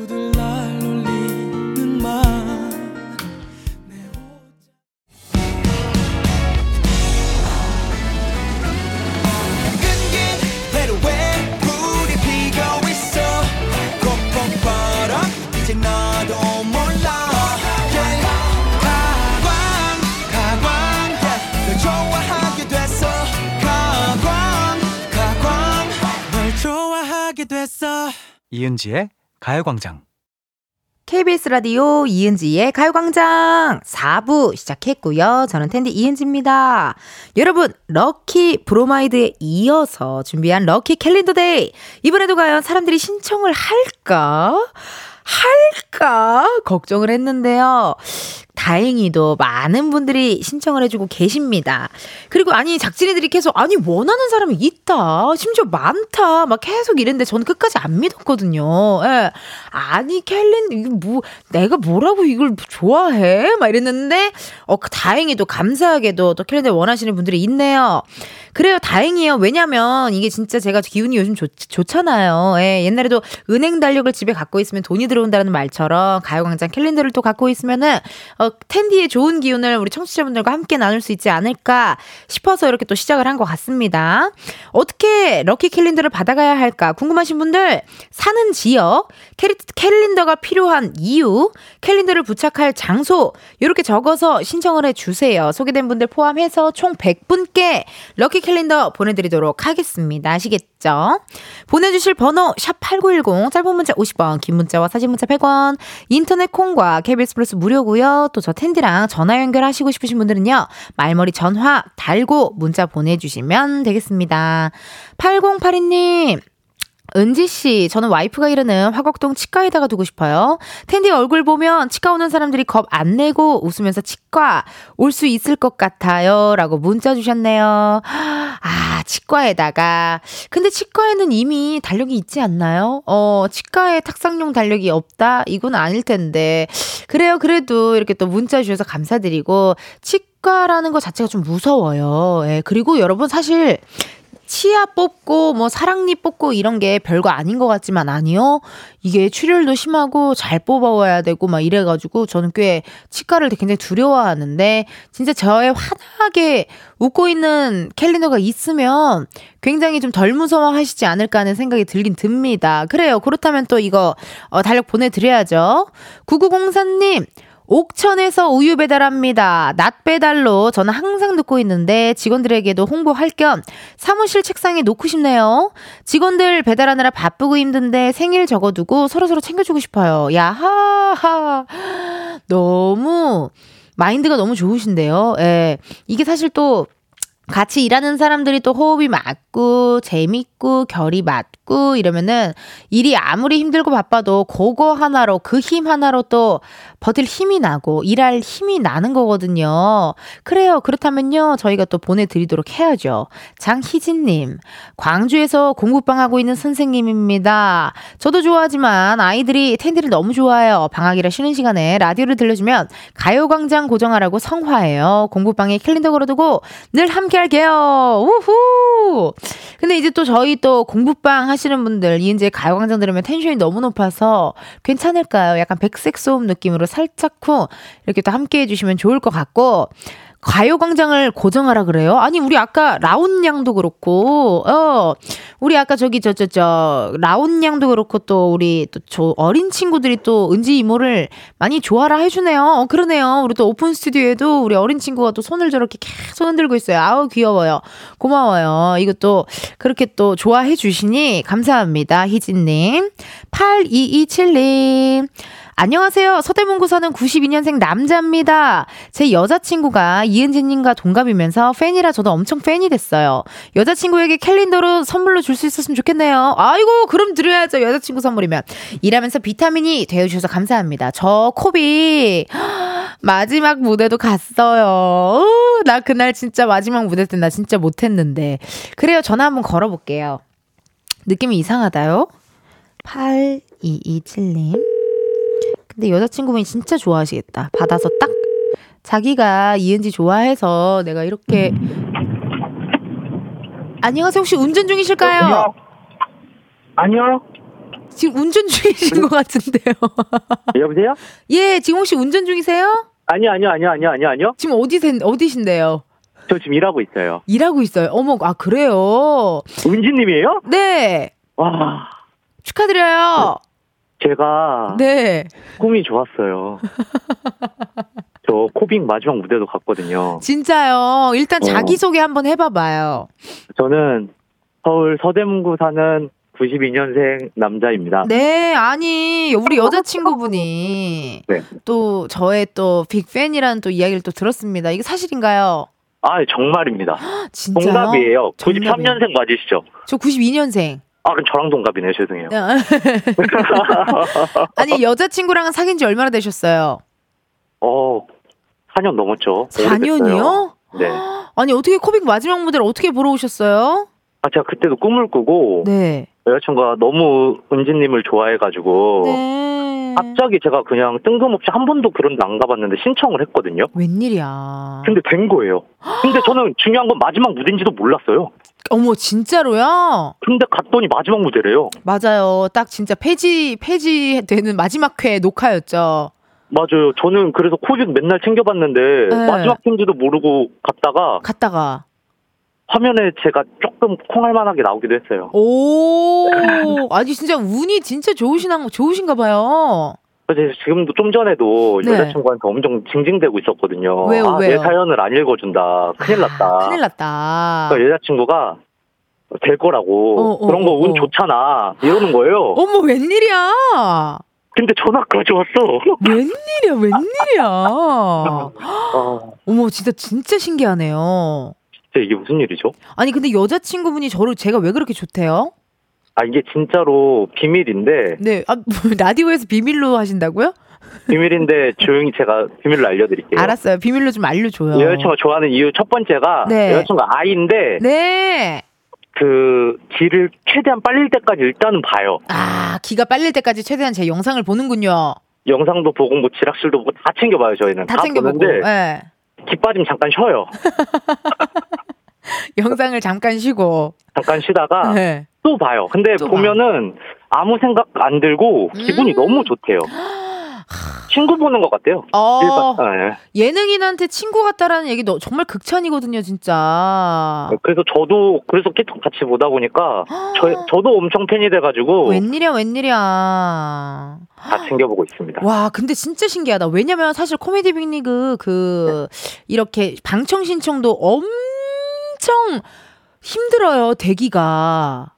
이은지의 가요광장. KBS 라디오 이은지의 가요광장 4부 시작했고요. 저는 텐디 이은지입니다. 여러분, lucky 브로마이드에 이어서 준비한 lucky calendar day. 이번에도 과연 사람들이 신청을 할까? 할까? 걱정을 했는데요. 다행히도 많은 분들이 신청을 해주고 계십니다. 그리고 아니 작진이들이 계속 아니 원하는 사람이 있다. 심지어 많다. 막 계속 이랬는데 저는 끝까지 안 믿었거든요. 예. 아니 켈린 이거 뭐 내가 뭐라고 이걸 좋아해? 막 이랬는데 어 다행히도 감사하게도 또 켈린을 원하시는 분들이 있네요. 그래요, 다행이에요. 왜냐면 이게 진짜 제가 기운이 요즘 좋, 좋잖아요. 예, 옛날에도 은행 달력을 집에 갖고 있으면 돈이 들어온다는 말처럼 가요광장 캘린더를 또 갖고 있으면은 어, 텐디의 좋은 기운을 우리 청취자분들과 함께 나눌 수 있지 않을까 싶어서 이렇게 또 시작을 한 것 같습니다. 어떻게 lucky calendar를 받아가야 할까 궁금하신 분들 사는 지역, 캘리, 캘린더가 필요한 이유, 캘린더를 부착할 장소 이렇게 적어서 신청을 해주세요. 소개된 분들 포함해서 총 100분께 lucky calendar 보내드리도록 하겠습니다. 아시겠죠? 보내주실 번호 샵8910 짧은 문자 50원 긴 문자와 사진 문자 100원 인터넷 콩과 KBS 플러스 무료고요. 또 저 텐디랑 전화 연결하시고 싶으신 분들은요. 말머리 전화 달고 문자 보내주시면 되겠습니다. 8082님 은지 씨, 저는 와이프가 이르는 화곡동 치과에다가 두고 싶어요. 텐디 얼굴 보면 치과 오는 사람들이 겁 안 내고 웃으면서 치과 올 수 있을 것 같아요. 라고 문자 주셨네요. 아, 치과에다가. 근데 치과에는 이미 달력이 있지 않나요? 어, 치과에 탁상용 달력이 없다? 이건 아닐 텐데. 그래요. 그래도 이렇게 또 문자 주셔서 감사드리고, 치과라는 것 자체가 좀 무서워요. 예, 그리고 여러분 사실 치아 뽑고 뭐 사랑니 뽑고 이런 게 별거 아닌 것 같지만 아니요. 이게 출혈도 심하고 잘 뽑아와야 되고 막 이래가지고 저는 꽤 치과를 굉장히 두려워하는데 진짜 저의 환하게 웃고 있는 캘린더가 있으면 굉장히 좀 덜 무서워하시지 않을까 하는 생각이 들긴 듭니다. 그래요. 그렇다면 또 이거 어, 달력 보내드려야죠. 9904님 옥천에서 우유 배달합니다. 낮 배달로 저는 항상 듣고 있는데 직원들에게도 홍보할 겸 사무실 책상에 놓고 싶네요. 직원들 배달하느라 바쁘고 힘든데 생일 적어두고 서로서로 챙겨주고 싶어요. 야하하. 너무 마인드가 너무 좋으신데요. 예. 이게 사실 또 같이 일하는 사람들이 또 호흡이 맞고 재밌고 결이 맞고 이러면은 일이 아무리 힘들고 바빠도 그거 하나로 그 힘 하나로 또 버틸 힘이 나고 일할 힘이 나는 거거든요. 그래요. 그렇다면요. 저희가 또 보내드리도록 해야죠. 장희진님, 광주에서 공부방 하고 있는 선생님입니다. 저도 좋아하지만 아이들이 텐디를 너무 좋아해요. 방학이라 쉬는 시간에 라디오를 들려주면 가요광장 고정하라고 성화해요. 공부방에 캘린더 걸어두고 늘 함께 할게요. 우후! 근데 이제 또 저희 또 공부방 하시는 분들, 이은지 가요광장 들으면 텐션이 너무 높아서 괜찮을까요? 약간 백색 소음 느낌으로 살짝 후 이렇게 또 함께 해주시면 좋을 것 같고, 가요광장을 고정하라 그래요? 아니, 우리 아까 라온 양도 그렇고, 어, 우리 아까 저기, 저, 저, 저, 라온 양도 그렇고, 또 우리 또 저 어린 친구들이 또 은지 이모를 많이 좋아라 해주네요. 어, 그러네요. 우리 또 오픈 스튜디오에도 우리 어린 친구가 또 손을 저렇게 계속 흔들고 있어요. 아우, 귀여워요. 고마워요. 이것도 그렇게 또 좋아해 주시니 감사합니다. 희진님. 8227님. 안녕하세요. 서대문구 사는 92년생 남자입니다. 제 여자친구가 이은지님과 동갑이면서 팬이라 저도 엄청 팬이 됐어요. 여자친구에게 캘린더로 선물로 줄 수 있었으면 좋겠네요. 아이고, 그럼 드려야죠. 여자친구 선물이면. 일하면서 비타민이 되어주셔서 감사합니다. 저 코비. 마지막 무대도 갔어요. 우, 나 그날 진짜 마지막 무대 때 나 진짜 못했는데. 그래요. 전화 한번 걸어볼게요. 느낌이 이상하다요? 8227님. 근데 여자친구분이 진짜 좋아하시겠다. 받아서 딱 자기가 이은지 좋아해서 내가 이렇게 안녕하세요. 혹시 운전 중이실까요? 아니요. 지금 운전 중이신 것 같은데요. 여보세요? 예, 지금 혹시 운전 중이세요? 아니요, 아니요, 아니요, 아니요, 아니요, 아니요. 지금 어디세, 어디신데요? 저 지금 일하고 있어요. 일하고 있어요. 어머, 아, 그래요? 은지님이에요? 네. 와, 축하드려요. 제가 네. 꿈이 좋았어요. 저 코빅 마지막 무대도 갔거든요. 진짜요. 일단 어. 자기 소개 한번 해봐봐요. 저는 서울 서대문구 사는 92년생 남자입니다. 네, 아니, 우리 여자친구분이 네. 또 저의 또 빅팬이라는 또 이야기를 또 들었습니다. 이게 사실인가요? 아, 정말입니다. 진짜요? 동갑이에요. 정답이에요. 93년생 맞으시죠? 저 92년생. 아, 그럼 저랑 동갑이네요. 죄송해요. 아니, 여자친구랑은 사귄 지 얼마나 되셨어요? 어, 4년 넘었죠. 4년이요? 네. 아니 어떻게 코빅 마지막 무대를 어떻게 보러 오셨어요? 아, 제가 그때도 꿈을 꾸고 네. 여자친구가 너무 은지님을 좋아해가지고 네. 갑자기 제가 그냥 뜬금없이 한 번도 그런 데안 가봤는데 신청을 했거든요. 웬일이야. 근데 된 거예요. 근데 저는 중요한 건 마지막 무대인지도 몰랐어요. 어머 진짜로요? 근데 갔더니 마지막 무대래요. 맞아요. 딱 진짜 폐지 폐지되는 마지막 회 녹화였죠. 맞아요. 저는 그래서 코빅 맨날 챙겨봤는데 네. 마지막 편지도 모르고 갔다가 갔다가 화면에 제가 조금 콩알만하게 나오기도 했어요. 오 아니 진짜 운이 진짜 좋으시나 좋으신가 봐요. 그래서 지금 도 좀 전에도 네. 여자친구한테 엄청 징징대고 있었거든요. 왜요, 아, 내 왜요? 사연을 안 읽어준다. 큰일 났다. 큰일 났다. 그러니까 여자친구가 될 거라고 어, 어, 그런 거 어, 운 어. 좋잖아 이러는 거예요. 어머 웬일이야? 근데 전화 가져왔어. 웬일이야 웬일이야? 아, 어머 진짜 진짜 신기하네요. 진짜 이게 무슨 일이죠? 아니 근데 여자친구분이 저를 제가 왜 그렇게 좋대요? 아 이게 진짜로 비밀인데 네, 아, 뭐, 라디오에서 비밀로 하신다고요? 비밀인데 조용히 제가 비밀로 알려드릴게요. 알았어요. 비밀로 좀 알려줘요. 여자친구가 좋아하는 이유 첫 번째가 네. 여자친구가 아이인데 네. 그 길을 최대한 빨릴 때까지 일단은 봐요. 아, 기가 빨릴 때까지 최대한 제 영상을 보는군요. 영상도 보고 뭐 지락실도 보고 다 챙겨봐요 저희는 다 다, 챙겨보고. 보는데 예. 기 빠지면 잠깐 쉬어요. 영상을 잠깐 쉬고. 잠깐 쉬다가 네. 또 봐요. 근데 또 보면은 아무 생각 안 들고 기분이 음. 너무 좋대요. 친구 보는 것 같아요. 어, 예. 예능인한테 친구 같다라는 얘기 너 정말 극찬이거든요, 진짜. 그래서 저도 그래서 계속 같이 보다 보니까 저, 저도 엄청 팬이 돼가지고 웬일이야, 웬일이야. 다 챙겨보고 있습니다. 와, 근데 진짜 신기하다. 왜냐면 사실 코미디 빅리그 그 이렇게 방청 신청도 엄청 힘들어요, 대기가.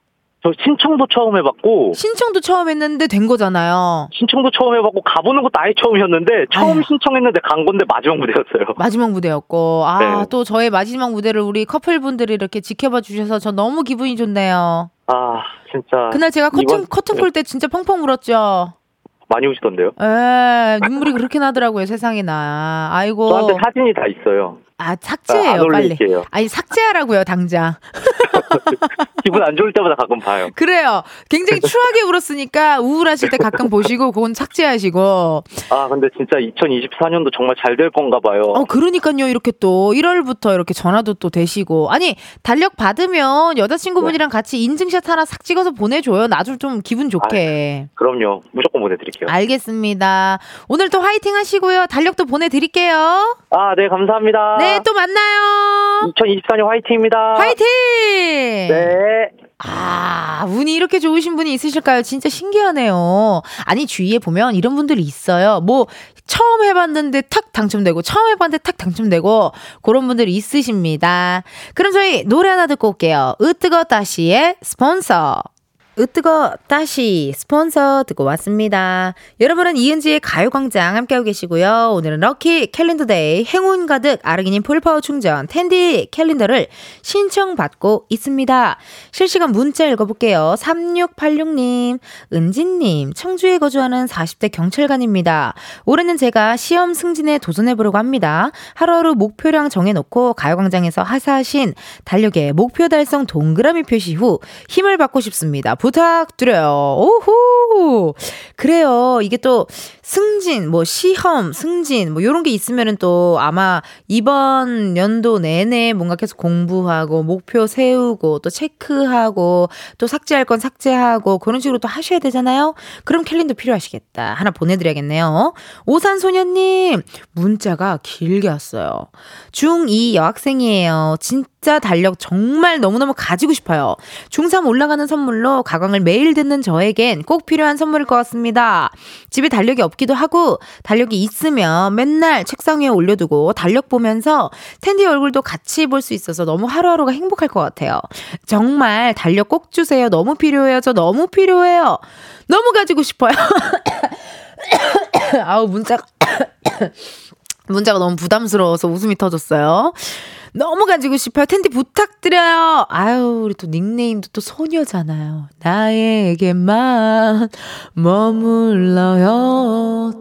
저 신청도 처음 해봤고 신청도 처음 했는데 된 거잖아요. 신청도 처음 해봤고 가보는 것도 아예 처음이었는데 처음 아휴. 신청했는데 간 건데 마지막 무대였어요. 마지막 무대였고. 아, 네. 또 저의 마지막 무대를 우리 커플분들이 이렇게 지켜봐 주셔서 저 너무 기분이 좋네요. 아 진짜 그날 제가 커튼, 이번- 커튼 네, 콜때 진짜 펑펑 울었죠. 많이 오시던데요. 에 눈물이 그렇게 나더라고요, 세상에나. 아이고. 저한테 사진이 다 있어요. 아, 아, 삭제해요, 안 빨리. 아니, 삭제하라고요, 당장. 기분 안 좋을 때마다 가끔 봐요. 그래요. 굉장히 추하게 울었으니까 우울하실 때 가끔 보시고, 그건 삭제하시고. 아 근데 진짜 2024년도 정말 잘 될 건가 봐요. 어, 그러니까요. 이렇게 또 1월부터 이렇게 전화도 또 되시고. 아니, 달력 받으면 여자친구분이랑 같이 인증샷 하나 싹 찍어서 보내줘요. 나도 좀 기분 좋게. 그럼요. 무조건 보내드릴게요. 알겠습니다. 오늘 또 화이팅 하시고요. 달력도 보내드릴게요. 아, 네, 감사합니다. 네, 또 만나요. 2024년 화이팅입니다. 화이팅! 네. 아, 운이 이렇게 좋으신 분이 있으실까요? 진짜 신기하네요. 아니, 주위에 보면 이런 분들이 있어요. 뭐, 처음 해봤는데 탁 당첨되고, 처음 해봤는데 탁 당첨되고, 그런 분들이 있으십니다. 그럼 저희 노래 하나 듣고 올게요. 으뜨거 따시의 스폰서. 으뜨거 따시 스폰서 듣고 왔습니다. 여러분은 이은지의 가요광장 함께하고 계시고요. 오늘은 lucky calendar day 행운 가득 아르기닌 full power 충전 텐디 캘린더를 신청받고 있습니다. 실시간 문자 읽어볼게요. 3686님, 은진님, 청주에 거주하는 40대 경찰관입니다. 올해는 제가 시험 승진에 도전해보려고 합니다. 하루하루 목표량 정해놓고 가요광장에서 하사하신 달력에 목표 달성 동그라미 표시 후 힘을 받고 싶습니다. 부탁드려요. 오호! 그래요. 이게 또 승진, 뭐 시험, 승진, 뭐 요런 게 있으면은 또 아마 이번 연도 내내 뭔가 계속 공부하고 목표 세우고 또 체크하고 또 삭제할 건 삭제하고 그런 식으로 또 하셔야 되잖아요. 그럼 캘린더 필요하시겠다. 하나 보내드려야겠네요. 오산소녀님, 문자가 길게 왔어요. 중2 여학생이에요. 진짜 달력 정말 너무너무 가지고 싶어요. 중3 올라가는 선물로 가광을 매일 듣는 저에겐 꼭 필요한 선물일 것 같습니다. 집에 달력이 없 기도 하고 달력이 있으면 맨날 책상 위에 올려두고 달력 보면서 텐디 얼굴도 같이 볼 수 있어서 너무 하루하루가 행복할 것 같아요. 정말 달력 꼭 주세요. 너무 필요해요. 저 너무 필요해요. 너무 가지고 싶어요. 아우 문자가 문자가 너무 부담스러워서 웃음이 터졌어요. 너무 가지고 싶어요. 텐디 부탁드려요. 아유, 우리 또 닉네임도 또 소녀잖아요. 나에게만 머물러요.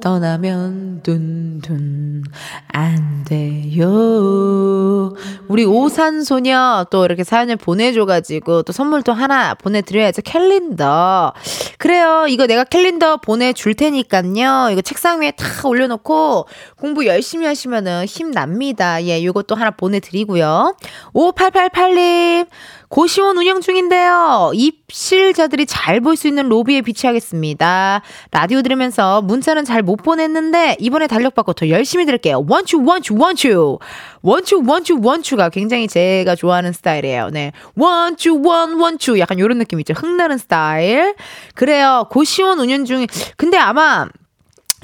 떠나면 둔둔 안 돼요. 우리 오산소녀 또 이렇게 사연을 보내줘가지고 또 선물 또 하나 보내드려야죠. 캘린더. 그래요. 이거 내가 캘린더 보내줄 테니까요. 이거 책상 위에 탁 올려놓고 공부 열심히 하시면은 힘 납니다. 예, 요것도 하나 보내드리고 요. 5888님. 고시원 운영 중인데요. 입실자들이 잘 볼 수 있는 로비에 비치하겠습니다. 라디오 들으면서 문자는 잘 못 보냈는데 이번에 달력받고 더 열심히 들을게요. 원추 원추 원추 원추 원추 원추가 굉장히 제가 좋아하는 스타일이에요. 네. 원추 원 원추 약간 요런 느낌 있죠. 흥나는 스타일. 그래요. 고시원 운영 중에 근데 아마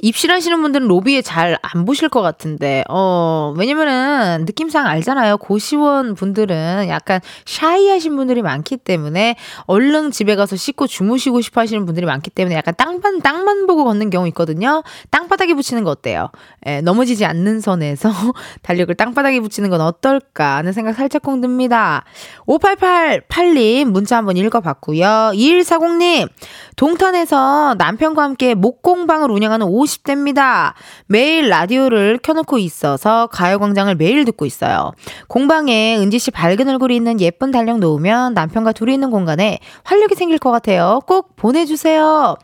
입실하시는 분들은 로비에 잘 안 보실 것 같은데, 어, 왜냐면은 느낌상 알잖아요. 고시원 분들은 약간 샤이하신 분들이 많기 때문에 얼른 집에 가서 씻고 주무시고 싶어 하시는 분들이 많기 때문에 약간 땅만, 땅만 보고 걷는 경우 있거든요. 땅바닥에 붙이는 거 어때요? 예, 넘어지지 않는 선에서 달력을 땅바닥에 붙이는 건 어떨까 하는 생각 살짝 콩 듭니다. 5888님 문자 한번 읽어봤고요. 2140님, 동탄에서 남편과 함께 목공방을 운영하는 50 대입니다. 매일 라디오를 켜놓고 있어서 가요광장을 매일 듣고 있어요. 공방에 은지 씨 밝은 얼굴이 있는 예쁜 달력 놓으면 남편과 둘이 있는 공간에 활력이 생길 것 같아요. 꼭 보내주세요.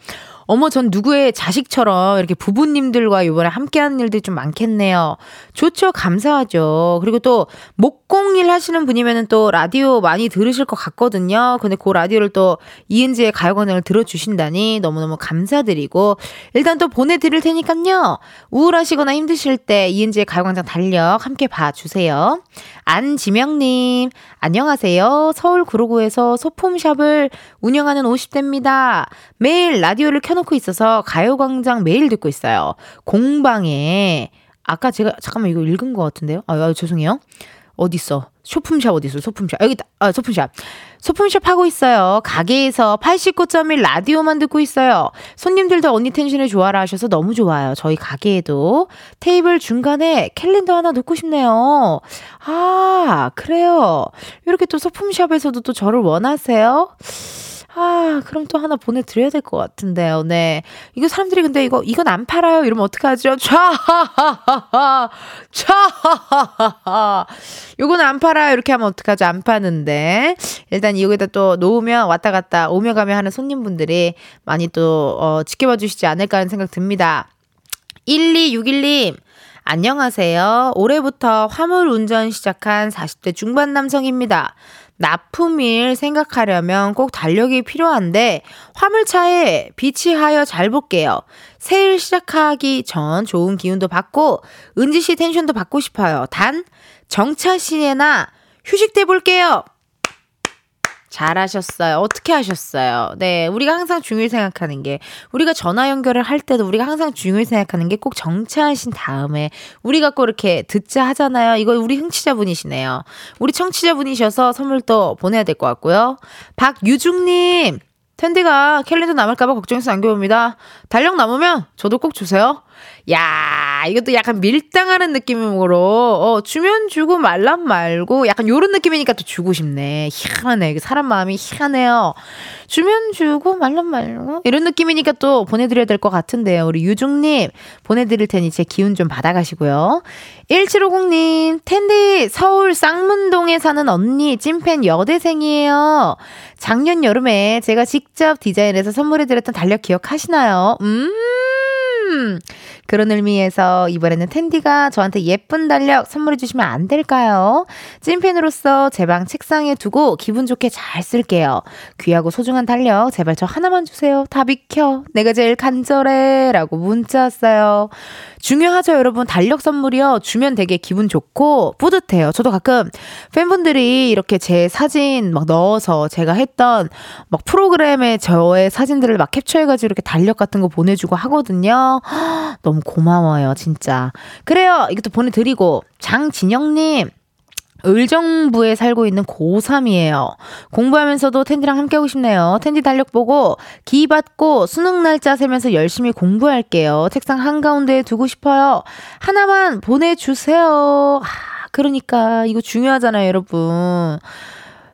어머, 전 누구의 자식처럼 이렇게 부부님들과 이번에 함께하는 일들이 좀 많겠네요. 좋죠. 감사하죠. 그리고 또 목공일 하시는 분이면은 또 라디오 많이 들으실 것 같거든요. 근데 그 라디오를 또 이은지의 가요광장을 들어주신다니 너무너무 감사드리고 일단 또 보내드릴 테니까요. 우울하시거나 힘드실 때 이은지의 가요광장 달력 함께 봐주세요. 안지명님, 안녕하세요. 서울 구로구에서 소품샵을 운영하는 50대입니다. 매일 라디오를 켜놓 고 있어서 가요광장 매일 듣고 있어요. 공방에, 아까 제가, 잠깐만 이거 읽은 것 같은데요? 아, 아 죄송해요. 어딨어? 소품샵 어딨어? 소품샵. 여기 있다. 아, 소품샵. 소품샵 하고 있어요. 가게에서 89.1 라디오만 듣고 있어요. 손님들도 언니 텐션을 좋아라 하셔서 너무 좋아요. 저희 가게에도 테이블 중간에 캘린더 하나 놓고 싶네요. 아, 그래요. 이렇게 또 소품샵에서도 또 저를 원하세요? 아, 그럼 또 하나 보내드려야 될 것 같은데요. 네. 이거 사람들이 근데 이거, 이건 안 팔아요. 이러면 어떡하죠? 촤하하하하. 촤하하하하. 요건 안 팔아요. 이렇게 하면 어떡하죠? 안 파는데. 일단 여기다 또 놓으면 왔다 갔다 오며 가며 하는 손님분들이 많이 또, 어, 지켜봐 주시지 않을까 하는 생각 듭니다. 1261님. 안녕하세요. 올해부터 화물 운전 시작한 40대 중반 남성입니다. 납품일 생각하려면 꼭 달력이 필요한데 화물차에 비치하여 잘 볼게요. 세일 시작하기 전 좋은 기운도 받고 은지 씨 텐션도 받고 싶어요. 단 정차 시에나 휴식 때 볼게요. 잘하셨어요. 어떻게 하셨어요? 네, 우리가 항상 중요히 생각하는 게 우리가 전화 연결을 할 때도 우리가 항상 중요히 생각하는 게 꼭 정차하신 다음에 우리가 꼭 이렇게 듣자 하잖아요. 이거 우리 흥취자분이시네요. 우리 청취자분이셔서 선물 또 보내야 될 것 같고요. 박유중님, 텐디가 캘린더 남을까봐 걱정해서 남겨봅니다. 달력 남으면 저도 꼭 주세요. 야, 이것도 약간 밀당하는 느낌으로, 어, 주면 주고 말란 말고, 약간 요런 느낌이니까 또 주고 싶네. 희한해. 사람 마음이 희한해요. 주면 주고 말란 말고, 이런 느낌이니까 또 보내드려야 될 것 같은데요. 우리 유중님, 보내드릴 테니 제 기운 좀 받아가시고요. 1750님, 텐디, 서울 쌍문동에 사는 언니, 찐팬 여대생이에요. 작년 여름에 제가 직접 디자인해서 선물해드렸던 달력 기억하시나요? 음, 嗯 그런 의미에서 이번에는 텐디가 저한테 예쁜 달력 선물해 주시면 안 될까요? 찐팬으로서 제 방 책상에 두고 기분 좋게 잘 쓸게요. 귀하고 소중한 달력 제발 저 하나만 주세요. 다 비켜. 내가 제일 간절해. 라고 문자 왔어요. 중요하죠, 여러분. 달력 선물이요. 주면 되게 기분 좋고 뿌듯해요. 저도 가끔 팬분들이 이렇게 제 사진 막 넣어서 제가 했던 막 프로그램에 저의 사진들을 막 캡처해가지고 이렇게 달력 같은 거 보내주고 하거든요. 너무 고마워요, 진짜. 그래요. 이것도 보내드리고. 장진영님. 을정부에 살고 있는 고3이에요. 공부하면서도 텐디랑 함께하고 싶네요. 텐디 달력 보고 기 받고 수능 날짜 세면서 열심히 공부할게요. 책상 한가운데에 두고 싶어요. 하나만 보내주세요. 아, 그러니까 이거 중요하잖아요, 여러분.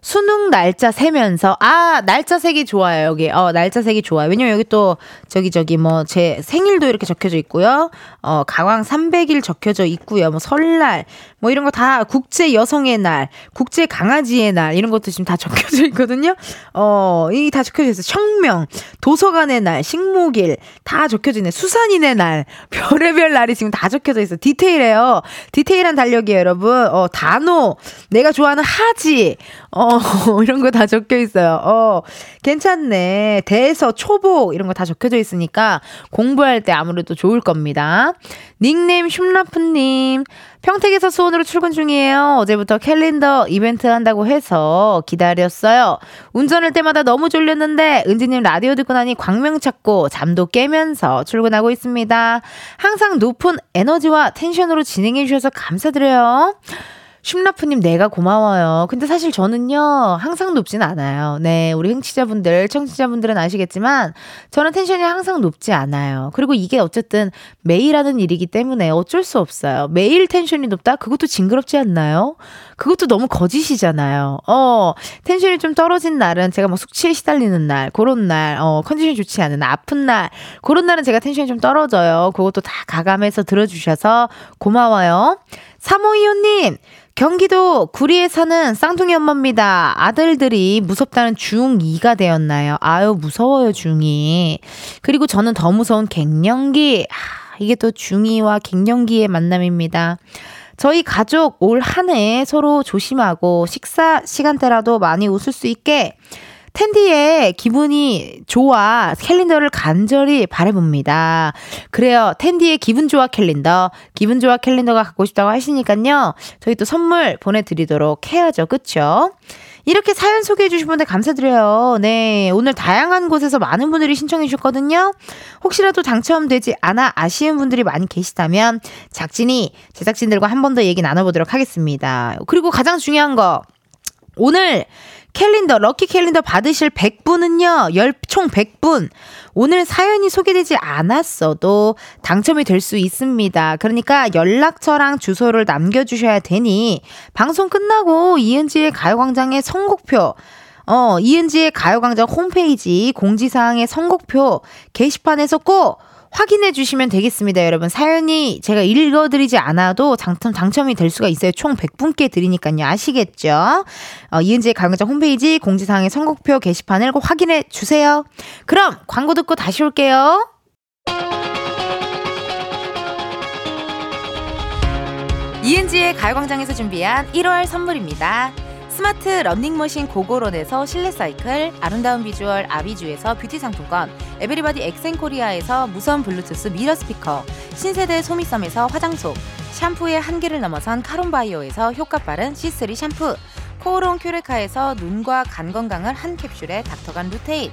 수능 날짜 세면서 아 날짜 색이 좋아요 여기. 어 날짜 색이 좋아요. 왜냐면 여기 또 저기 저기 뭐 제 생일도 이렇게 적혀져 있고요. 어 가광 300일 적혀져 있고요. 뭐 설날 뭐 이런 거 다 국제 여성의 날 국제 강아지의 날 이런 것도 지금 다 적혀져 있거든요. 어 이 다 적혀져 있어 청명 도서관의 날 식목일 다 적혀져 있네. 수산인의 날 별의별 날이 지금 다 적혀져 있어 디테일해요. 디테일한 달력이에요 여러분. 어 단어 내가 좋아하는 하지. 어 이런 거 다 적혀 있어요. 어, 괜찮네. 대서, 초복, 이런 거 다 적혀져 있으니까 공부할 때 아무래도 좋을 겁니다. 닉네임 shum라프님, 평택에서 수원으로 출근 중이에요. 어제부터 캘린더 이벤트 한다고 해서 기다렸어요. 운전할 때마다 너무 졸렸는데, 은지님 라디오 듣고 나니 광명 찾고 잠도 깨면서 출근하고 있습니다. 항상 높은 에너지와 텐션으로 진행해 주셔서 감사드려요. 쉼라프님 내가 고마워요. 근데 사실 저는요, 항상 높진 않아요. 네, 우리 흥취자분들, 청취자분들은 아시겠지만, 저는 텐션이 항상 높지 않아요. 그리고 이게 어쨌든 매일 하는 일이기 때문에 어쩔 수 없어요. 매일 텐션이 높다? 그것도 징그럽지 않나요? 그것도 너무 거짓이잖아요. 어, 텐션이 좀 떨어진 날은 제가 뭐 숙취에 시달리는 날, 그런 날, 어, 컨디션이 좋지 않은 아픈 날, 그런 날은 제가 텐션이 좀 떨어져요. 그것도 다 가감해서 들어주셔서 고마워요. 352호님, 경기도 구리에 사는 쌍둥이 엄마입니다. 아들들이 무섭다는 중2가 되었나요? 아유, 무서워요, 중2. 그리고 저는 더 무서운 갱년기. 아, 이게 또 중2와 갱년기의 만남입니다. 저희 가족 올 한 해 서로 조심하고 식사 시간대라도 많이 웃을 수 있게 텐디의 기분이 좋아 캘린더를 간절히 바래봅니다. 그래요. 텐디의 기분 좋아 캘린더. 기분 좋아 캘린더가 갖고 싶다고 하시니까요. 저희 또 선물 보내드리도록 해야죠. 그쵸? 이렇게 사연 소개해 주신 분들 감사드려요. 네. 오늘 다양한 곳에서 많은 분들이 신청해 주셨거든요. 혹시라도 당첨되지 않아 아쉬운 분들이 많이 계시다면 작진이 제작진들과 한 번 더 얘기 나눠보도록 하겠습니다. 그리고 가장 중요한 거. 오늘 캘린더, 럭키 캘린더 받으실 100분은요, 열, 총 100분. 오늘 사연이 소개되지 않았어도 당첨이 될 수 있습니다. 그러니까 연락처랑 주소를 남겨주셔야 되니, 방송 끝나고 이은지의 가요광장의 선곡표, 어, 이은지의 가요광장 홈페이지 공지사항의 선곡표 게시판에서 꼭 확인해 주시면 되겠습니다, 여러분. 사연이 제가 읽어드리지 않아도 당첨, 당첨이 될 수가 있어요. 총 100분께 드리니까요. 아시겠죠? 어, 이은지의 가요광장 홈페이지 공지사항의 선곡표 게시판을 꼭 확인해 주세요. 그럼 광고 듣고 다시 올게요. 이은지의 가요광장에서 준비한 1월 선물입니다. 스마트 러닝머신 고고론에서 실내 사이클, 아름다운 비주얼 아비주에서 뷰티 상품권, everybody 엑센코리아에서 무선 블루투스 미러 스피커, 신세대 소미섬에서 화장솜, 샴푸의 한계를 넘어선 카론바이오에서 효과 빠른 C3 샴푸, 코오롱 큐레카에서 눈과 간 건강을 한 캡슐에 닥터간 루테인,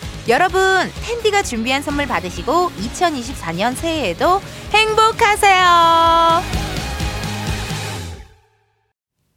여러분, 텐디가 준비한 선물 받으시고 2024년 새해에도 행복하세요.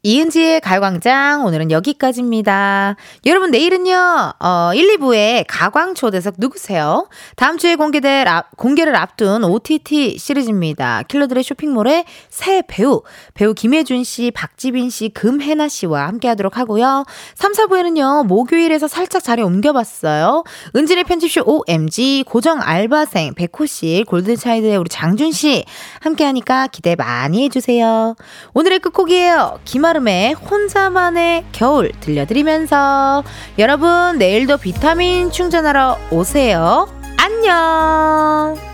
이은지의 가요광장 오늘은 여기까지입니다. 여러분 내일은요 어, 1, 2부에 가광 초대석 누구세요? 다음 주에 공개될 앞, 공개를 앞둔 OTT 시리즈입니다. 킬러들의 쇼핑몰의 새 배우 배우 김혜준 씨, 박지빈 씨, 금혜나 씨와 함께하도록 하고요. 3, 4부에는요 목요일에서 살짝 자리 옮겨봤어요. 은진의 편집쇼 OMG 고정 알바생 백호 씨, 골든차이드의 우리 장준 씨 함께하니까 기대 많이 해주세요. 오늘의 끝곡이에요. 김아 한여름의 혼자만의 겨울 들려드리면서 여러분 내일도 비타민 충전하러 오세요. 안녕!